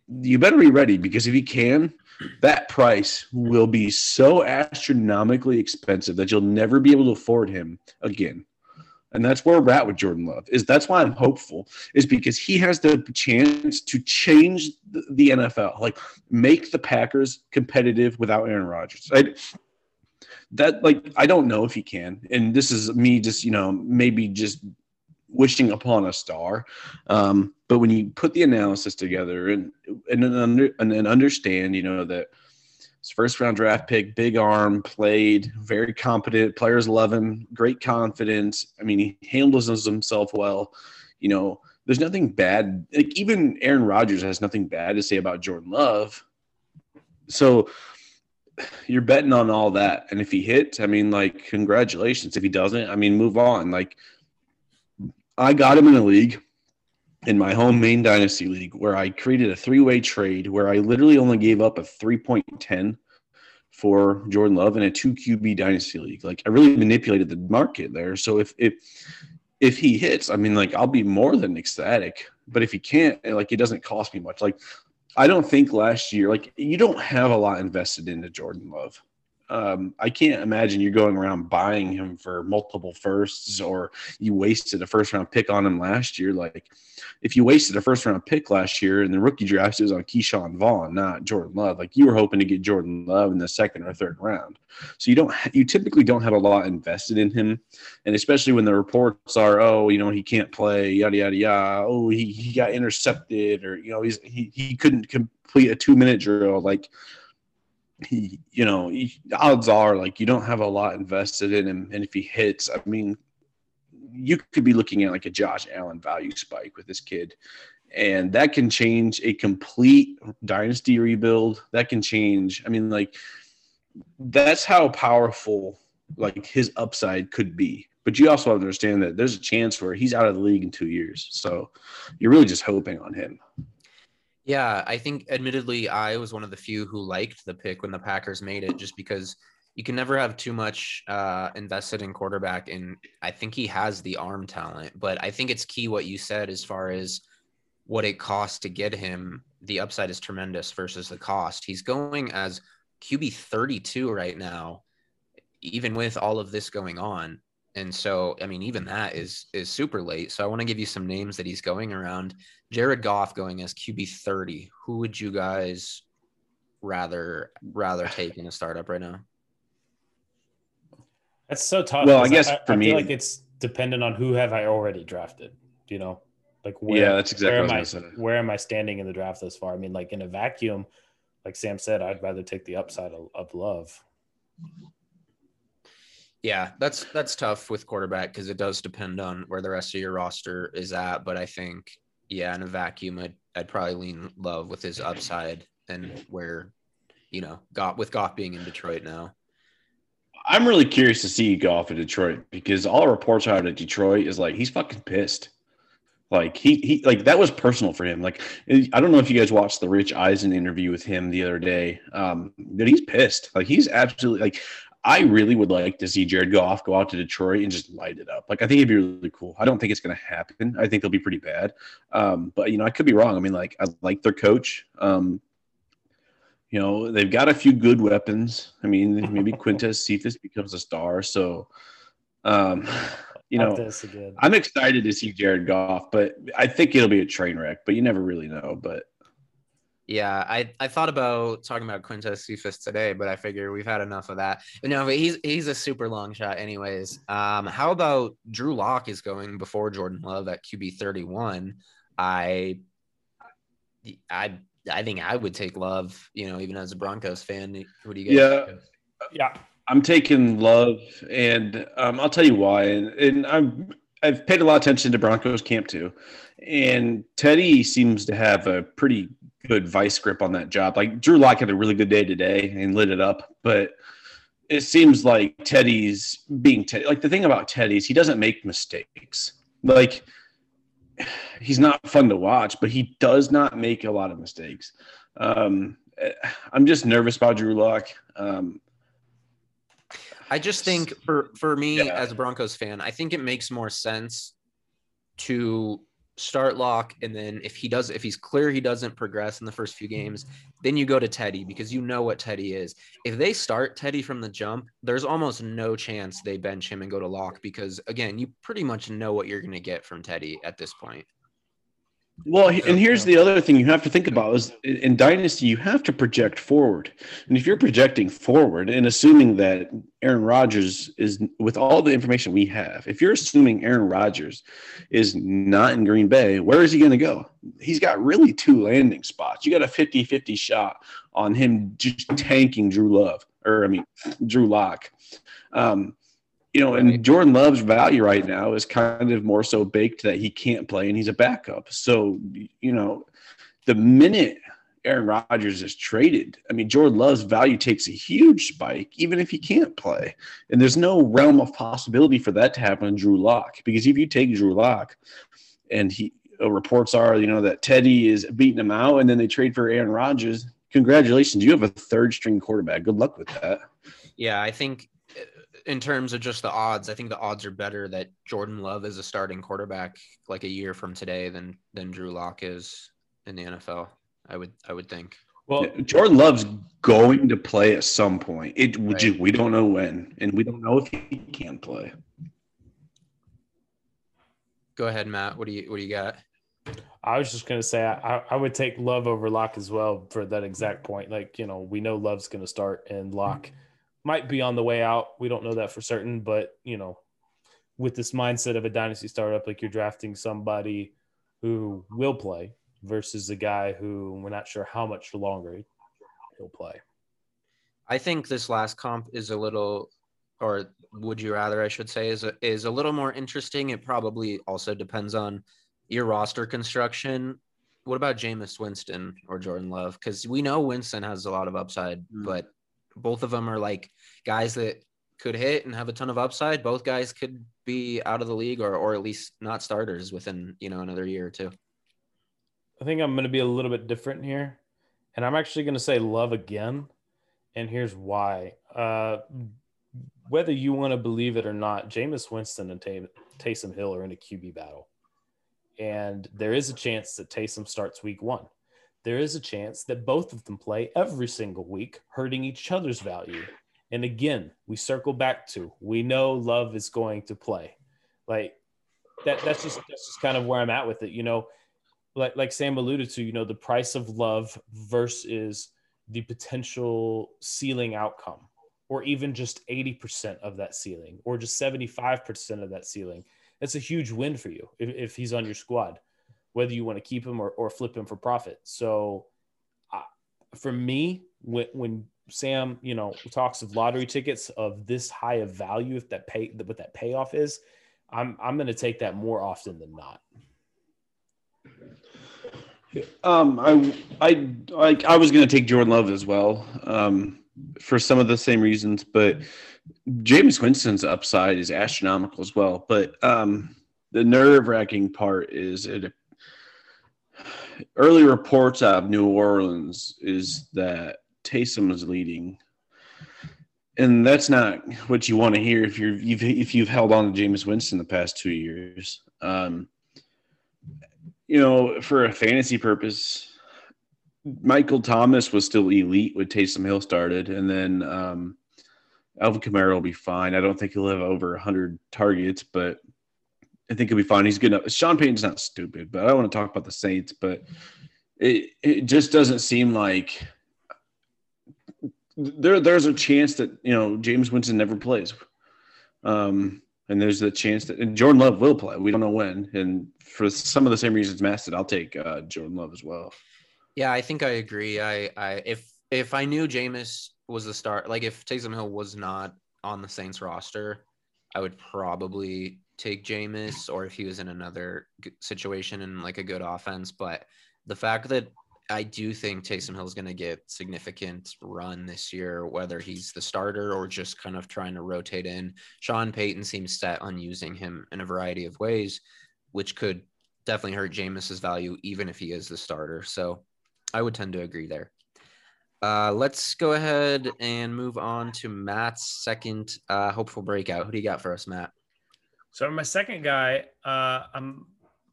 you better be ready because if he can, that price will be so astronomically expensive that you'll never be able to afford him again. And that's where we're at with Jordan Love. Is that's why I'm hopeful is because he has the chance to change the, NFL, like make the Packers competitive without Aaron Rodgers. Right? that like I don't know if he can. And this is me just, you know, maybe just wishing upon a star. Um, but when you put the analysis together and and then under and understand, you know, that first round draft pick, big arm, played, very competent, players love him, great confidence. I mean, he handles himself well. You know, there's nothing bad. Like even Aaron Rodgers has nothing bad to say about Jordan Love. So you're betting on all that. And if he hits, I mean, like, congratulations. If he doesn't, I mean, move on. Like, I got him in a league in my home main dynasty league where I created a three way trade where I literally only gave up a 3.10 for Jordan Love in a two QB dynasty league. Like, I really manipulated the market there. So if, if, if he hits, I mean, like, I'll be more than ecstatic. But if he can't, like, it doesn't cost me much. Like, I don't think last year, like you don't have a lot invested into Jordan Love um, I can't imagine you going around buying him for multiple firsts or you wasted a first round pick on him last year. Like, if you wasted a first round pick last year in the rookie draft, it was on Ke'Shawn Vaughn, not Jordan Love. Like, you were hoping to get Jordan Love in the second or third round. So, you don't, you typically don't have a lot invested in him. And especially when the reports are, oh, you know, he can't play, yada, yada, yada. Oh, he, he got intercepted or, you know, he's, he, he couldn't complete a two minute drill. Like, he, you know, he, odds are like you don't have a lot invested in him, and if he hits, I mean, you could be looking at like a Josh Allen value spike with this kid, and that can change a complete dynasty rebuild. That can change. I mean, like that's how powerful like his upside could be. But you also have to understand that there's a chance where he's out of the league in two years. So you're really just hoping on him. Yeah, I think admittedly I was one of the few who liked the pick when the Packers made it just because you can never have too much uh, invested in quarterback and I think he has the arm talent, but I think it's key what you said as far as what it costs to get him. The upside is tremendous versus the cost. He's going as QB 32 right now even with all of this going on. And so, I mean, even that is is super late. So I want to give you some names that he's going around. Jared Goff going as QB 30. Who would you guys rather rather take in a startup right now? That's so tough. Well, I guess I, for I me, feel like it's dependent on who have I already drafted. You know, like where, yeah, that's exactly where am I, where am I standing in the draft thus far? I mean, like in a vacuum, like Sam said, I'd rather take the upside of, of love. Yeah, that's that's tough with quarterback because it does depend on where the rest of your roster is at. But I think, yeah, in a vacuum, I'd, I'd probably lean Love with his upside and where, you know, got with Goff being in Detroit now. I'm really curious to see Goff in Detroit because all reports out of Detroit is like he's fucking pissed. Like he he like that was personal for him. Like I don't know if you guys watched the Rich Eisen interview with him the other day, um, but he's pissed. Like he's absolutely like I really would like to see Jared Goff go out to Detroit and just light it up. Like I think it'd be really cool. I don't think it's going to happen. I think they'll be pretty bad. Um, but you know, I could be wrong. I mean, like I like their coach. Um, you know, they've got a few good weapons. I mean, maybe Quintez Cephus becomes a star. So, um, you know, I'm excited to see Jared Goff, but I think it'll be a train wreck. But you never really know. But yeah, I, I thought about talking about Quintez Cephus today, but I figure we've had enough of that. But no, but he's he's a super long shot, anyways. Um, how about Drew Lock is going before Jordan Love at QB thirty one? I I I think I would take Love, you know, even as a Broncos fan. What do you guys? Yeah, yeah. I'm taking Love, and um, I'll tell you why. And, and I'm I've paid a lot of attention to Broncos camp too, and Teddy seems to have a pretty good vice grip on that job. Like Drew Lock had a really good day today and lit it up, but it seems like Teddy's being Teddy. Like the thing about Teddy is he doesn't make mistakes. Like he's not fun to watch, but he does not make a lot of mistakes. Um, I'm just nervous about Drew Lock. Um, I just think for for me yeah. as a Broncos fan, I think it makes more sense to start Lock and then if he does if he's clear he doesn't progress in the first few games, then you go to Teddy because you know what Teddy is. If they start Teddy from the jump, there's almost no chance they bench him and go to Lock because again, you pretty much know what you're going to get from Teddy at this point. Well, and here's the other thing you have to think about is in dynasty you have to project forward. And if you're projecting forward and assuming that Aaron Rodgers is with all the information we have, if you're assuming Aaron Rodgers is not in Green Bay, where is he going to go? He's got really two landing spots. You got a 50-50 shot on him just tanking Drew Love or I mean Drew Lock. Um, you know, and Jordan Love's value right now is kind of more so baked that he can't play and he's a backup. So, you know, the minute Aaron Rodgers is traded, I mean, Jordan Love's value takes a huge spike, even if he can't play. And there's no realm of possibility for that to happen in Drew Lock because if you take Drew Lock and he uh, reports are, you know, that Teddy is beating him out and then they trade for Aaron Rodgers, congratulations, you have a third string quarterback. Good luck with that. Yeah, I think in terms of just the odds, I think the odds are better that Jordan Love is a starting quarterback like a year from today than than Drew Lock is in the NFL. I would I would think. Well, Jordan Love's going to play at some point. It right. we don't know when, and we don't know if he can play. Go ahead, Matt. What do you what do you got? I was just gonna say I, I would take Love over Lock as well for that exact point. Like you know we know Love's gonna start and Lock. Mm-hmm might be on the way out. We don't know that for certain, but you know, with this mindset of a dynasty startup, like you're drafting somebody who will play versus a guy who we're not sure how much longer he'll play. I think this last comp is a little, or would you rather, I should say, is a, is a little more interesting. It probably also depends on your roster construction. What about Jameis Winston or Jordan Love? Because we know Winston has a lot of upside, mm. but both of them are like guys that could hit and have a ton of upside. Both guys could be out of the league or or at least not starters within, you know, another year or two. I think I'm going to be a little bit different here. And I'm actually going to say love again. And here's why. Uh, whether you want to believe it or not, Jameis Winston and Tay- Taysom Hill are in a QB battle. And there is a chance that Taysom starts week one there is a chance that both of them play every single week, hurting each other's value. And again, we circle back to we know love is going to play. Like that that's just that's just kind of where I'm at with it. You know, like like Sam alluded to, you know, the price of love versus the potential ceiling outcome, or even just 80% of that ceiling, or just 75% of that ceiling. That's a huge win for you if, if he's on your squad whether you want to keep him or, or flip him for profit. So uh, for me, when, when Sam, you know, talks of lottery tickets of this high of value, if that pay, what that payoff is, I'm, I'm going to take that more often than not. Um, I, I, I, I was going to take Jordan Love as well, um, for some of the same reasons, but Jameis Winston's upside is astronomical as well. But, um, the nerve wracking part is it early reports out of New Orleans is that Taysom is leading and that's not what you want to hear if you're you've if you've held on to Jameis Winston the past two years. Um, you know, for a fantasy purpose, Michael Thomas was still elite when Taysom Hill started, and then um, Alvin Kamara will be fine. I don't think he'll have over 100 targets, but I think he'll be fine. He's good enough. Sean Payton's not stupid, but I don't want to talk about the Saints, but it, it just doesn't seem like there there's a chance that you know Jameis Winston never plays. Um, and there's the chance that and Jordan Love will play. We don't know when. And for some of the same reasons said, I'll take uh, Jordan Love as well. Yeah, I think I agree. I, I if if I knew Jameis was the start, like if Taysom Hill was not on the Saints roster, I would probably take Jameis, or if he was in another situation in like a good offense. But the fact that I do think Taysom Hill is going to get significant run this year, whether he's the starter or just kind of trying to rotate in. Sean Payton seems set on using him in a variety of ways, which could definitely hurt Jameis's value, even if he is the starter. So I would tend to agree there. Uh, let's go ahead and move on to Matt's second uh, hopeful breakout. Who do you got for us, Matt? So my second guy, uh, I'm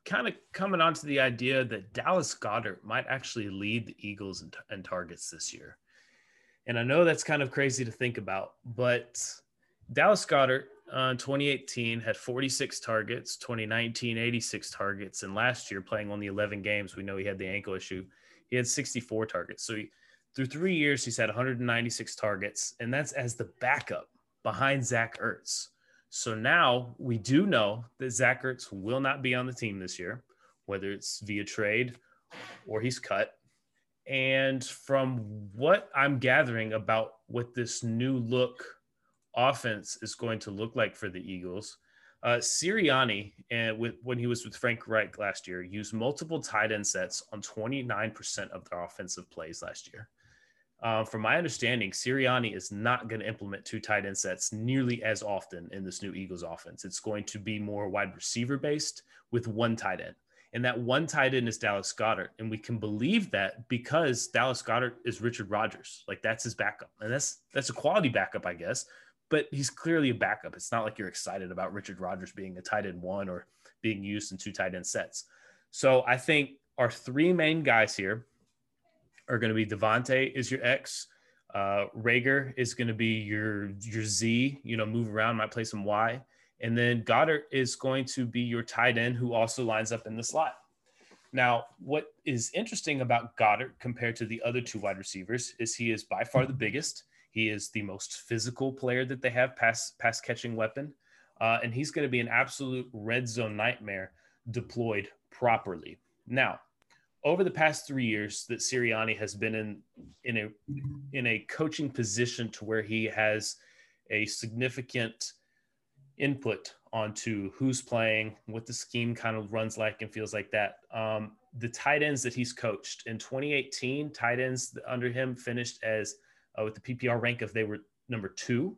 kind of coming onto the idea that Dallas Goedert might actually lead the Eagles in, in targets this year. And I know that's kind of crazy to think about, but Dallas Goedert uh, 2018 had 46 targets, 2019 86 targets, and last year playing only 11 games, we know he had the ankle issue. He had 64 targets. So he, through three years, he's had 196 targets, and that's as the backup behind Zach Ertz. So now we do know that Zach Ertz will not be on the team this year, whether it's via trade or he's cut. And from what I'm gathering about what this new look offense is going to look like for the Eagles, uh, Sirianni, and with when he was with Frank Reich last year, used multiple tight end sets on 29% of their offensive plays last year. Uh, from my understanding, Sirianni is not going to implement two tight end sets nearly as often in this new Eagles offense. It's going to be more wide receiver based with one tight end. And that one tight end is Dallas Goedert. And we can believe that because Dallas Goedert is Richard Rodgers. Like that's his backup. And that's that's a quality backup, I guess. But he's clearly a backup. It's not like you're excited about Richard Rodgers being a tight end one or being used in two tight end sets. So I think our three main guys here are going to be DeVonta is your X. Uh, Reagor is going to be your your Z. You know, move around, might play some Y, and then Goedert is going to be your tight end who also lines up in the slot. Now, what is interesting about Goedert compared to the other two wide receivers is he is by far the biggest. He is the most physical player that they have, pass pass catching weapon, uh, and he's going to be an absolute red zone nightmare deployed properly. Now, over the past three years that Sirianni has been in in a in a coaching position to where he has a significant input onto who's playing, what the scheme kind of runs like and feels like that. Um, the tight ends that he's coached in 2018, tight ends under him finished as uh, with the PPR rank of they were number two.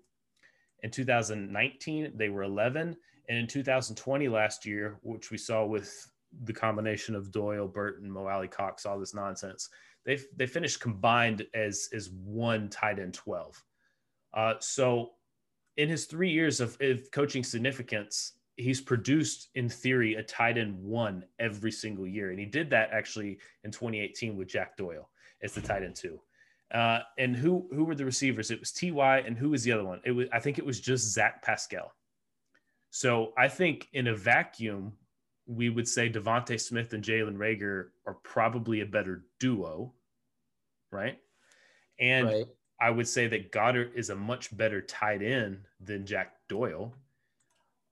In 2019, they were 11, and in 2020 last year, which we saw with the combination of Doyle, Burton, Mo Alie-Cox, all this nonsense. They they finished combined as as one tight end twelve. Uh, so in his three years of, of coaching significance, he's produced in theory a tight end one every single year, and he did that actually in 2018 with Jack Doyle as the tight end two. Uh, and who who were the receivers? It was Ty, and who was the other one? It was I think it was just Zach Pascal. So I think in a vacuum, we would say DeVonta Smith and Jalen Reagor are probably a better duo, right? And right. I would say that Goedert is a much better tight end than Jack Doyle.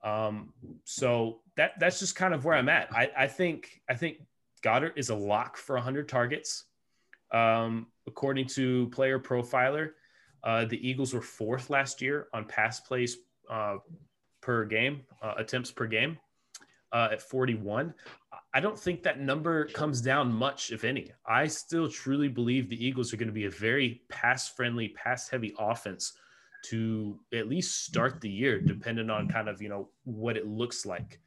Um, so that that's just kind of where I'm at. I, I think I think Goedert is a lock for 100 targets. Um, according to Player Profiler, uh, the Eagles were fourth last year on pass plays uh, per game, uh, attempts per game uh, at 41. I don't think that number comes down much, if any. I still truly believe the Eagles are going to be a very pass friendly, pass heavy offense to at least start the year, depending on kind of, you know, what it looks like.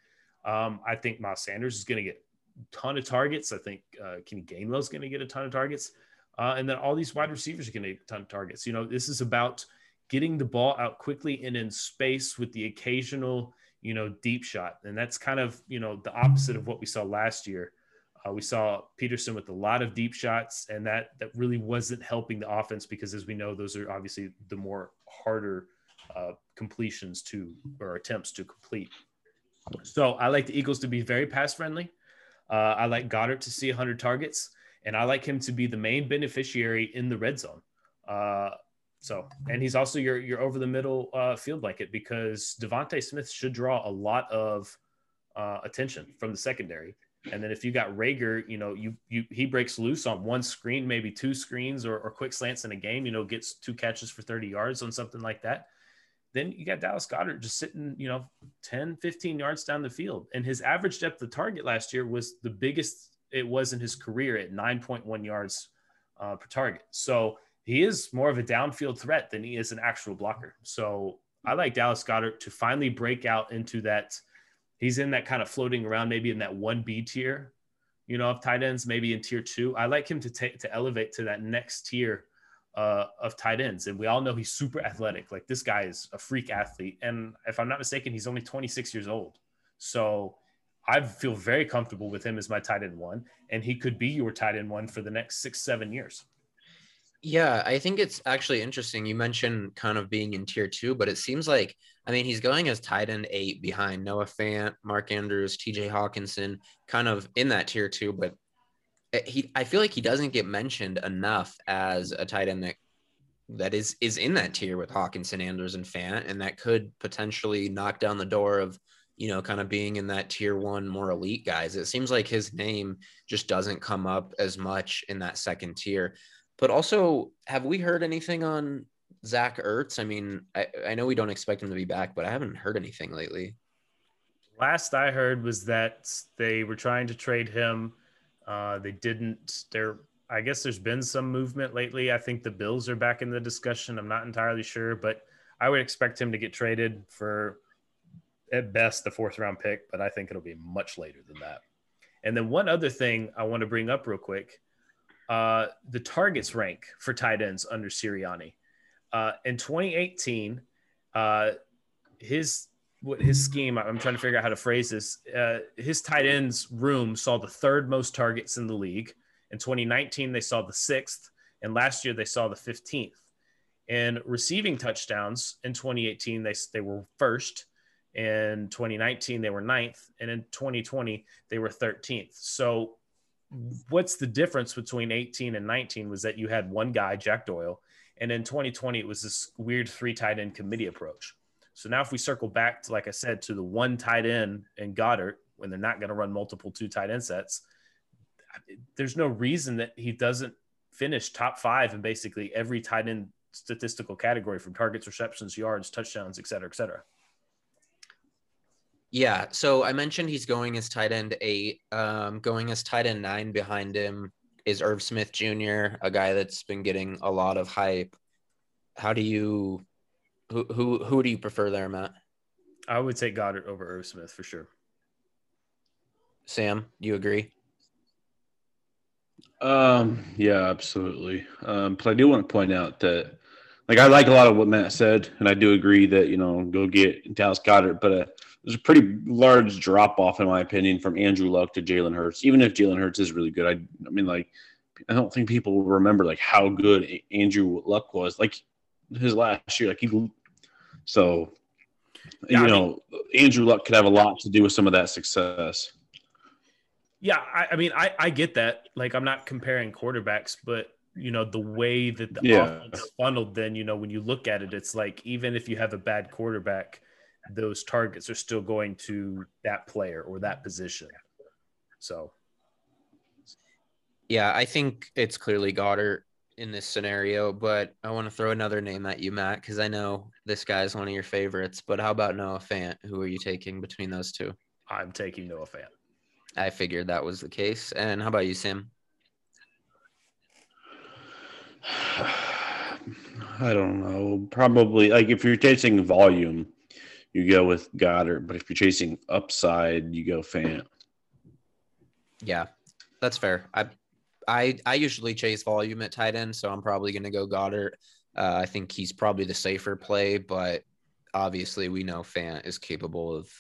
Um, I think Miles Sanders is going to get a ton of targets. I think uh, Kenny Gainwell is going to get a ton of targets. Uh, and then all these wide receivers are going to get a ton of targets. You know, this is about getting the ball out quickly and in space with the occasional, you know, deep shot. And that's kind of, you know, the opposite of what we saw last year. Uh, we saw Pederson with a lot of deep shots, and that that really wasn't helping the offense because, as we know, those are obviously the more harder uh, completions to or attempts to complete. So I like the Eagles to be very pass friendly. Uh, I like Goedert to see 100 targets, and I like him to be the main beneficiary in the red zone. So, and he's also your your over the middle uh, field blanket because DeVonta Smith should draw a lot of uh, attention from the secondary. And then if you got Reagor, you know, you you he breaks loose on one screen, maybe two screens or, or quick slants in a game, you know, gets two catches for 30 yards on something like that. Then you got Dallas Goedert just sitting, you know, 10, 15 yards down the field. And his average depth of target last year was the biggest it was in his career at 9.1 yards uh, per target. So he is more of a downfield threat than he is an actual blocker. So I like Dallas Goedert to finally break out into that. He's in that kind of floating around, maybe in that 1B tier, you know, of tight ends, maybe in tier two. I like him to take to elevate to that next tier uh, of tight ends. And we all know he's super athletic. Like this guy is a freak athlete. And if I'm not mistaken, he's only 26 years old. So I feel very comfortable with him as my tight end one. And he could be your tight end one for the next six, seven years. Yeah, I think it's actually interesting. You mentioned kind of being in tier two, but it seems like, I mean, he's going as tight end eight behind Noah Fant, Mark Andrews, TJ Hockenson, kind of in that tier two, but Eh, he I feel like he doesn't get mentioned enough as a tight end that that is is in that tier with Hockenson, Andrews, and Fant, and that could potentially knock down the door of you know kind of being in that tier one more elite guys. It seems like his name just doesn't come up as much in that second tier. But also, have we heard anything on Zach Ertz? I mean, I, I know we don't expect him to be back, but I haven't heard anything lately. Last I heard was that they were trying to trade him uh, they didn't. There, I guess there's been some movement lately. I think the Bills are back in the discussion. I'm not entirely sure, but I would expect him to get traded for at best the fourth round pick, but I think it'll be much later than that. And then one other thing I want to bring up real quick uh, the targets rank for tight ends under Sirianni. Uh, in 2018, uh, his what his scheme. I'm trying to figure out how to phrase this. Uh, his tight ends room saw the third most targets in the league. In 2019, they saw the sixth, and last year they saw the 15th. And receiving touchdowns in 2018, they they were first. In 2019, they were ninth, and in 2020, they were 13th. So, what's the difference between 18 and 19 was that you had one guy, Jack Doyle, and in 2020 it was this weird three tight end committee approach. So now if we circle back to, like I said, to the one tight end and Goedert, when they're not going to run multiple two tight end sets, there's no reason that he doesn't finish top five in basically every tight end statistical category from targets, receptions, yards, touchdowns, et cetera, et cetera. Yeah. So I mentioned he's going as tight end eight, um, going as tight end nine behind him is Irv Smith Jr., a guy that's been getting a lot of hype. How do you who who who do you prefer there, Matt? I would say Goedert over Irv Smith for sure. Sam, do you agree? Um, yeah, absolutely. Um, but I do want to point out that, like, I like a lot of what Matt said, and I do agree that you know go get Dallas Goedert, but uh, there's a pretty large drop off in my opinion from Andrew Luck to Jalen Hurts. Even if Jalen Hurts is really good, I, I mean, like, I don't think people will remember like how good Andrew Luck was. Like, his last year. Like he, so yeah, you I know, mean, Andrew Luck could have a lot to do with some of that success. Yeah, I, I mean, I, I get that. Like, I'm not comparing quarterbacks, but you know the way that the yeah. offense funneled. Then you know when you look at it, it's like even if you have a bad quarterback, those targets are still going to that player or that position. So, yeah, I think it's clearly Goedert in this scenario, but I want to throw another name at you, Matt, because I know this guy is one of your favorites. But how about Noah Fant? Who are you taking between those two? I'm taking Noah Fant. I figured that was the case. And how about you, Sam? I don't know. Probably like if you're chasing volume, you go with Goedert. but if you're chasing upside, you go Fant. Yeah, that's fair. I I I usually chase volume at tight end, so I'm probably going to go Goedert. Uh, I think he's probably the safer play, but obviously we know Fant is capable of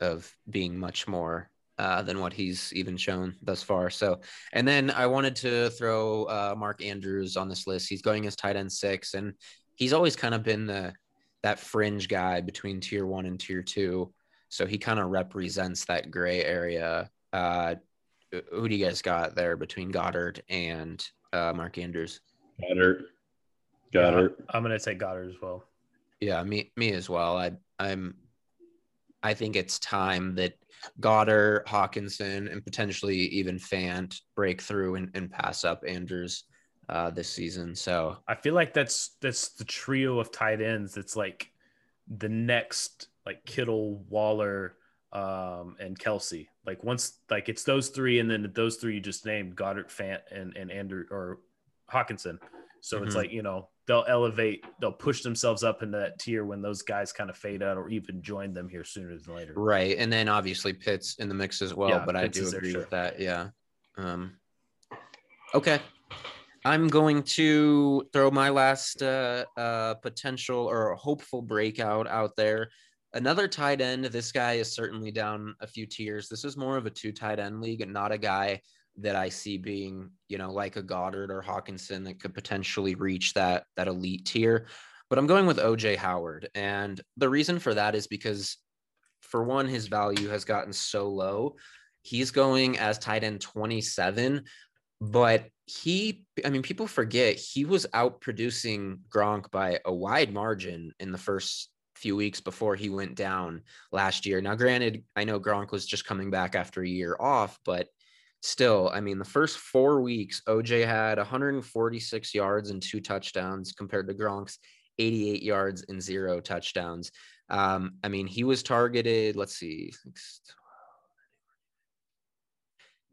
of being much more uh, than what he's even shown thus far. So, and then I wanted to throw uh, Mark Andrews on this list. He's going as tight end six, and he's always kind of been the that fringe guy between tier one and tier two. So he kind of represents that gray area. Uh, who do you guys got there between Goedert and uh, Mark Andrews? Goedert. Goedert. Yeah, I'm gonna take Goedert as well. Yeah, me me as well. I I'm I think it's time that Goedert, Hockenson, and potentially even Fant break through and, and pass up Andrews uh, this season. So I feel like that's that's the trio of tight ends. That's like the next like Kittle, Waller, um, and Kelsey. Like once like it's those three, and then those three you just named Goedert, Fant, and and Andrew or Hockenson. So mm-hmm. it's like you know they'll elevate, they'll push themselves up into that tier when those guys kind of fade out or even join them here sooner than later. Right. And then obviously Pitts in the mix as well, yeah, but Pitts I do agree with that. Yeah. Um, okay. I'm going to throw my last uh, uh, potential or hopeful breakout out there. Another tight end. This guy is certainly down a few tiers. This is more of a two tight end league and not a guy that I see being, you know, like a Goedert or Hockenson that could potentially reach that that elite tier. But I'm going with OJ Howard. And the reason for that is because for one, his value has gotten so low. He's going as tight end 27, but he, I mean, people forget he was out producing Gronk by a wide margin in the first few weeks before he went down last year. Now, granted, I know Gronk was just coming back after a year off, but still, I mean, the first four weeks, OJ had 146 yards and two touchdowns compared to Gronk's 88 yards and zero touchdowns. Um, I mean, he was targeted, let's see,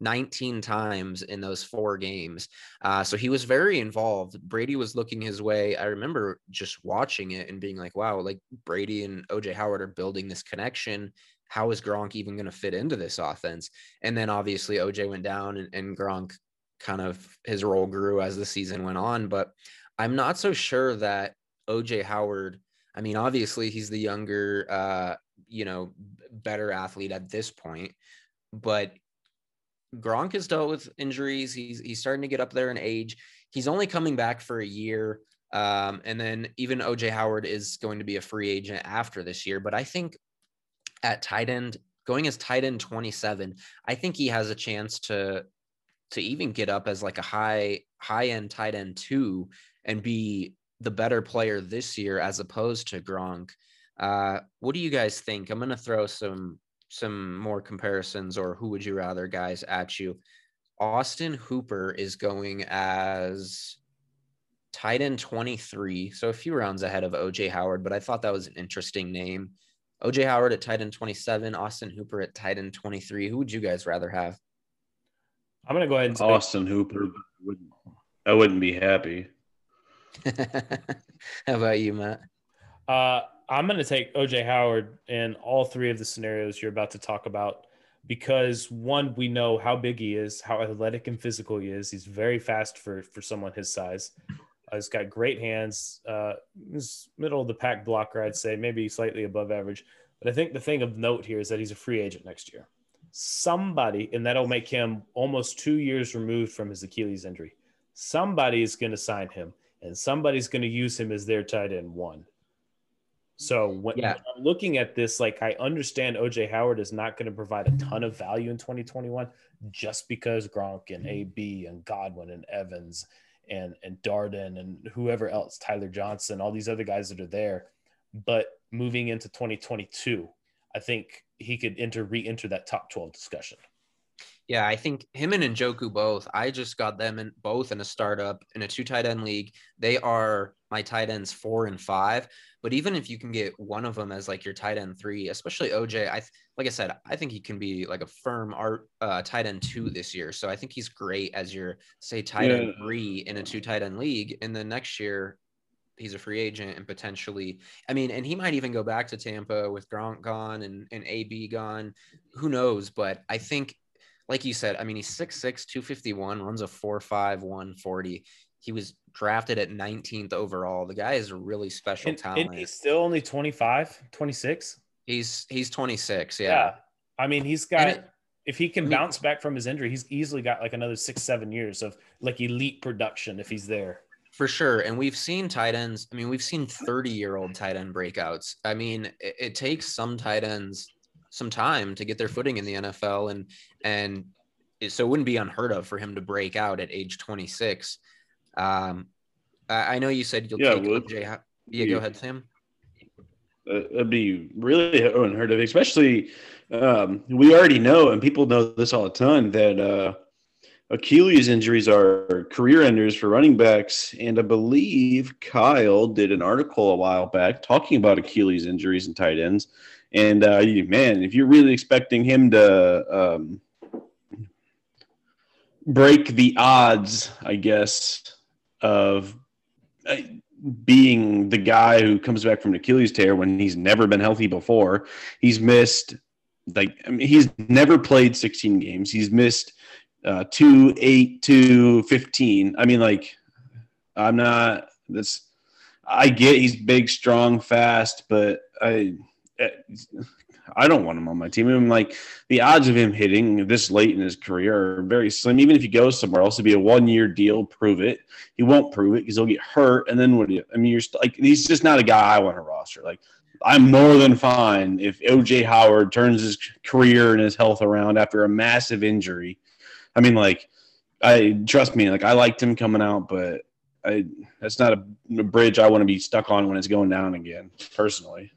19 times in those four games. Uh, so he was very involved. Brady was looking his way. I remember just watching it and being like, wow, like Brady and OJ Howard are building this connection how is Gronk even going to fit into this offense? And then obviously OJ went down and, and Gronk kind of his role grew as the season went on. But I'm not so sure that OJ Howard, I mean, obviously he's the younger, uh, you know, better athlete at this point, but Gronk has dealt with injuries. He's he's starting to get up there in age. He's only coming back for a year. Um, and then even OJ Howard is going to be a free agent after this year. But I think at tight end, going as tight end 27, I think he has a chance to to even get up as like a high high end tight end two and be the better player this year as opposed to Gronk. Uh, what do you guys think? I'm going to throw some some more comparisons or who would you rather guys at you. Austin Hooper is going as tight end 23, so a few rounds ahead of OJ Howard, but I thought that was an interesting name. OJ Howard at tight end 27, Austin Hooper at tight end 23. Who would you guys rather have? I'm going to go ahead and say Austin Hooper. I wouldn't be happy. How about you, Matt? Uh, I'm going to take OJ Howard in all three of the scenarios you're about to talk about because one, we know how big he is, how athletic and physical he is. He's very fast for for someone his size. Uh, he's got great hands. Uh, he's middle of the pack blocker, I'd say, maybe slightly above average. But I think the thing of note here is that he's a free agent next year. Somebody, and that'll make him almost two years removed from his Achilles injury. Somebody is going to sign him, and somebody's going to use him as their tight end one. So when, yeah. when, I'm looking at this, like I understand OJ Howard is not going to provide a ton of value in 2021 just because Gronk and mm-hmm. AB and Godwin and Evans and and Darden and whoever else, Tyler Johnson, all these other guys that are there. But moving into 2022, I think he could enter re-enter that top 12 discussion. Yeah, I think him and Njoku both. I just got them in both in a startup in a two tight end league. They are my tight ends four and five. But even if you can get one of them as like your tight end three, especially OJ, I like I said, I think he can be like a firm art uh, tight end two this year. So I think he's great as your say tight yeah. end three in a two tight end league. And then next year, he's a free agent and potentially, I mean, and he might even go back to Tampa with Gronk gone and, and AB gone. Who knows? But I think, like you said, I mean, he's 6'6, 251, runs a 4'5, 140 he was drafted at 19th overall. The guy is a really special And, talent. and he's still only 25, 26. he's he's 26. Yeah. Yeah. I mean, he's got, it- if he can I mean- bounce back from his injury, he's easily got like another six, seven years of like elite production if he's there. For sure. And we've seen tight ends. I mean, we've seen 30 year old tight end breakouts. I mean, it, it takes some tight ends some time to get their footing in the NFL. And, and it, so it wouldn't be unheard of for him to break out at age 26. Um, I, I know you said you'll Yeah, take it would. OJ. Ho- Yeah, go ahead, Sam. Uh, That'd be really unheard of, especially um, we already know, and people know this all the time, that uh, Achilles injuries are career enders for running backs. And I believe Kyle did an article a while back talking about Achilles injuries and tight ends. And uh, you- man, if you're really expecting him to um, break the odds, I guess, of uh, being the guy who comes back from an Achilles tear when he's never been healthy before. He's missed like I mean, he's never played 16 games. He's missed uh, two, eight, two, 15. I mean, like I'm not. That's I get he's big, strong, fast, but I. I don't want him on my team. I'm like the odds of him hitting this late in his career are very slim. Even if he goes somewhere else, it'll be a one year deal. Prove it. He won't prove it because he'll get hurt. And then what do you? I mean, you're st- like he's just not a guy I want to roster. Like I'm more than fine if OJ Howard turns his career and his health around after a massive injury. I mean, like I trust me. Like I liked him coming out, but I that's not a, a bridge I want to be stuck on when it's going down again. Personally.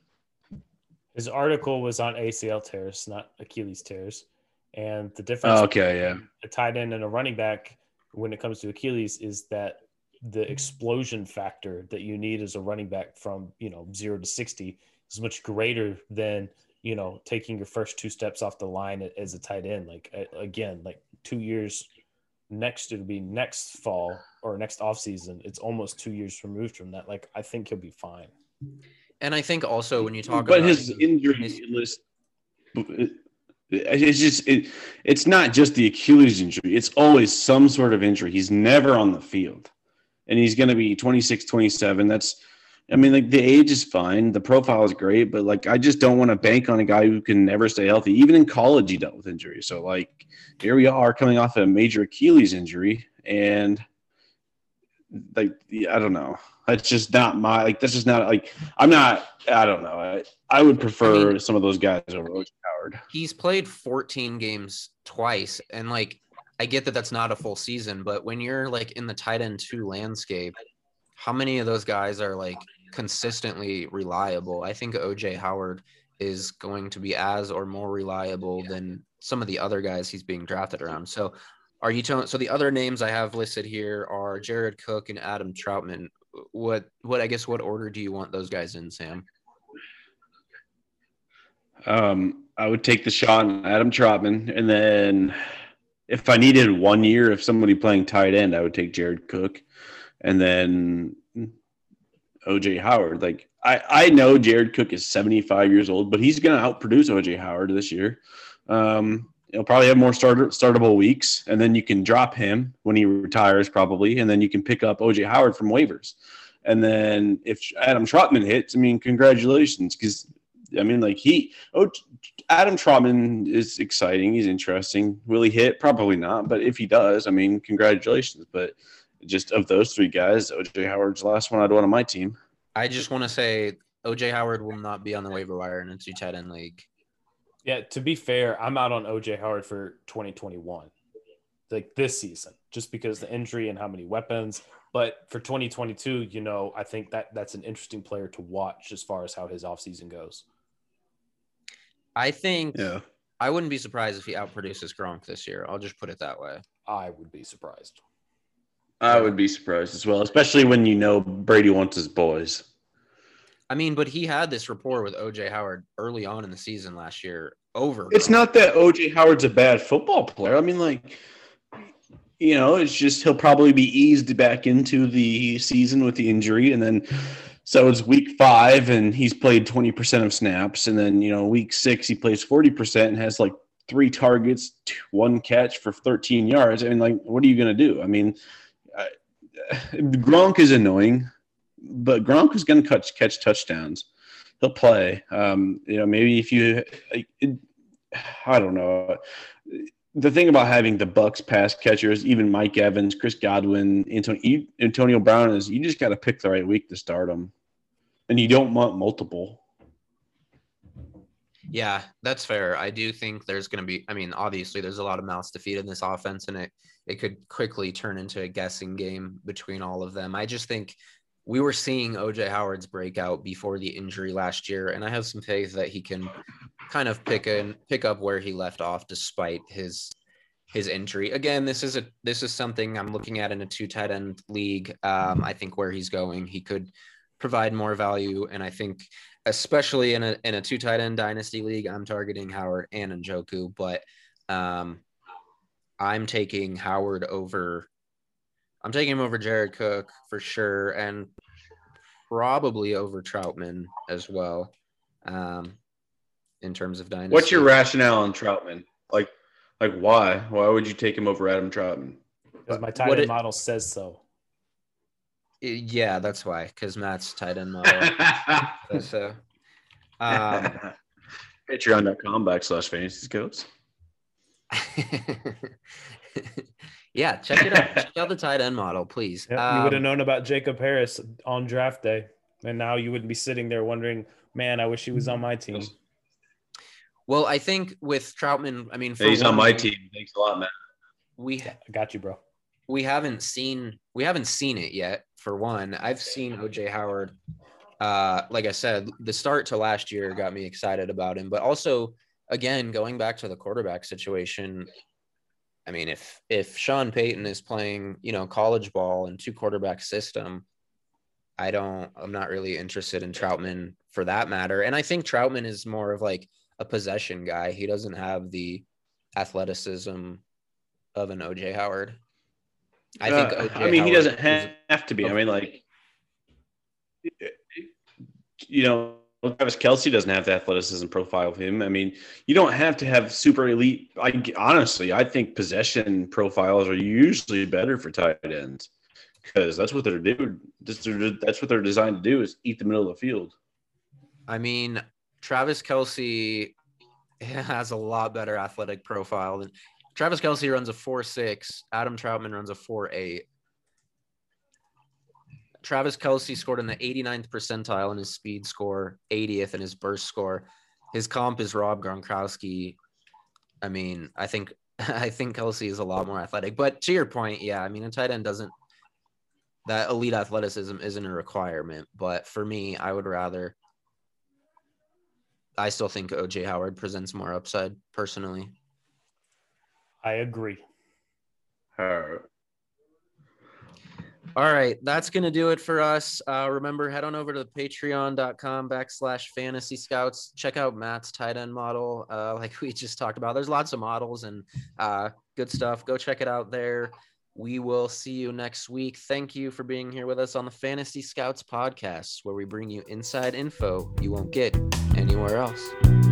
His article was on ACL tears, not Achilles tears. And the difference Oh, okay, yeah. between a tight end and a running back when it comes to Achilles is that the explosion factor that you need as a running back from, you know, zero to 60 is much greater than, you know, taking your first two steps off the line as a tight end. Like, again, like two years next, it'll be next fall or next offseason. It's almost two years removed from that. Like, I think he'll be fine. And I think also when you talk but about his injury his- list it's just it, it's not just the achilles injury. It's always some sort of injury. He's never on the field. And he's going to be 26 27 that's i mean like the age is fine. The profile is great. But like i just don't want to bank on a guy who can never stay healthy. Even in college he dealt with injuries. So like here we are coming off a major achilles injury. And like yeah, i don't know. That's just not my like that's just not like i'm not i don't know. I, I would prefer I mean- some of those guys over OJ howard. He's played 14 games twice and like i get that that's not a full season but when you're like in the tight end two landscape how many of those guys are like consistently reliable? I think oj howard is going to be as or more reliable than some of the other guys he's being drafted around. So are you telling so the other names i have listed here are jared cook and adam trautman what what i guess what order do you want those guys in sam Um, I would take the shot on Adam Trautman, and then if I needed one year of somebody playing tight end, I would take Jared Cook, and then OJ Howard. Like I, I know Jared Cook is seventy five years old, but he's going to outproduce OJ Howard this year. Um, he'll probably have more start, startable weeks, and then you can drop him when he retires, probably, and then you can pick up OJ Howard from waivers. And then if Adam Trautman hits, I mean, congratulations, because I mean, like he, oh, Adam Trautman is exciting. He's interesting. Will he hit? Probably not. But if he does, I mean, congratulations. But just of those three guys, OJ Howard's the last one I'd want on my team. i just want to say oj howard will not be on the waiver wire in a two tight end league Yeah, to be fair, I'm out on OJ Howard for 2021, like this season, just because the injury and how many weapons. But for 2022, you know, I think that that's an interesting player to watch as far as how his offseason goes. I think Yeah. I wouldn't be surprised if he outproduces Gronk this year. I'll just put it that way. I would be surprised. I would be surprised as well, especially when you know Brady wants his boys. I mean, but he had this rapport with OJ Howard early on in the season last year over. It's not that OJ Howard's a bad football player. I mean, like, you know, it's just he'll probably be eased back into the season with the injury, and then so it's week five, and he's played twenty percent of snaps, and then you know week six he plays forty percent and has like three targets, one catch for thirteen yards. I mean, like, what are you gonna do? I mean, I, Gronk is annoying, but Gronk is going to catch catch touchdowns. He'll play. Um, you know, maybe if you, I don't know. The thing about having the Bucks pass catchers, even Mike Evans, Chris Godwin, Antonio, Antonio Brown, is you just got to pick the right week to start them, and you don't want multiple. Yeah, that's fair. I do think there's going to be. I mean, obviously, there's a lot of mouths to feed in this offense, and it it could quickly turn into a guessing game between all of them. I just think we were seeing OJ Howard's breakout before the injury last year, and I have some faith that he can kind of pick and pick up where he left off despite his his injury. Again, this is a this is something I'm looking at in a two tight end league. Um, I think where he's going, he could provide more value, and I think especially in a in a two tight end dynasty league, I'm targeting Howard and Njoku, but um, I'm taking Howard over. I'm taking him over Jared Cook for sure, and probably over Trautman as well. Um, in terms of dynasty, what's your rationale on Trautman? Like, like why? Why would you take him over Adam Trautman? Because my tight end model says so. Yeah, that's why. Because Matt's tight end model. so, um, Patreon.com backslash fantasy scouts. yeah, check it out. check out the tight end model, please. Yep, um, you would have known about Jacob Harris on draft day, and now you wouldn't be sitting there wondering, "Man, I wish he was on my team." Well, I think with Trautman, I mean, he's on my team. Thanks a lot, man. We I got you, bro. We haven't seen we haven't seen it yet. For one, I've seen OJ Howard. Uh, like I said, the start to last year got me excited about him, but also again, going back to the quarterback situation, I mean, if if Sean Payton is playing, you know, college ball and two quarterback system, I don't I'm not really interested in Trautman for that matter. And I think Trautman is more of like a possession guy. He doesn't have the athleticism of an OJ Howard. I think uh, I mean Howard he doesn't have, have to be. I mean like you know Travis Kelce doesn't have the athleticism profile of him. I mean, you don't have to have super elite. I honestly, I think possession profiles are usually better for tight ends because that's what they're doing. That's what they're designed to do is eat the middle of the field. I mean, Travis Kelce has a lot better athletic profile than Travis Kelce runs a four six. Adam Trautman runs a four eight. Travis Kelce scored in the 89th percentile in his speed score, 80th in his burst score. His comp is Rob Gronkowski. I mean, I think I think Kelce is a lot more athletic. But to your point, yeah, I mean, a tight end doesn't that elite athleticism isn't a requirement. But for me, I would rather. I still think OJ Howard presents more upside personally. I agree. Uh, all right, that's to do it for us. Uh, remember, head on over to patreon.com backslash fantasy scouts. Check out Matt's tight end model. Uh, like we just talked about, there's lots of models and uh, good stuff. Go check it out there. We will see you next week. Thank you for being here with us on the Fantasy Scouts podcast, where we bring you inside info you won't get anywhere else.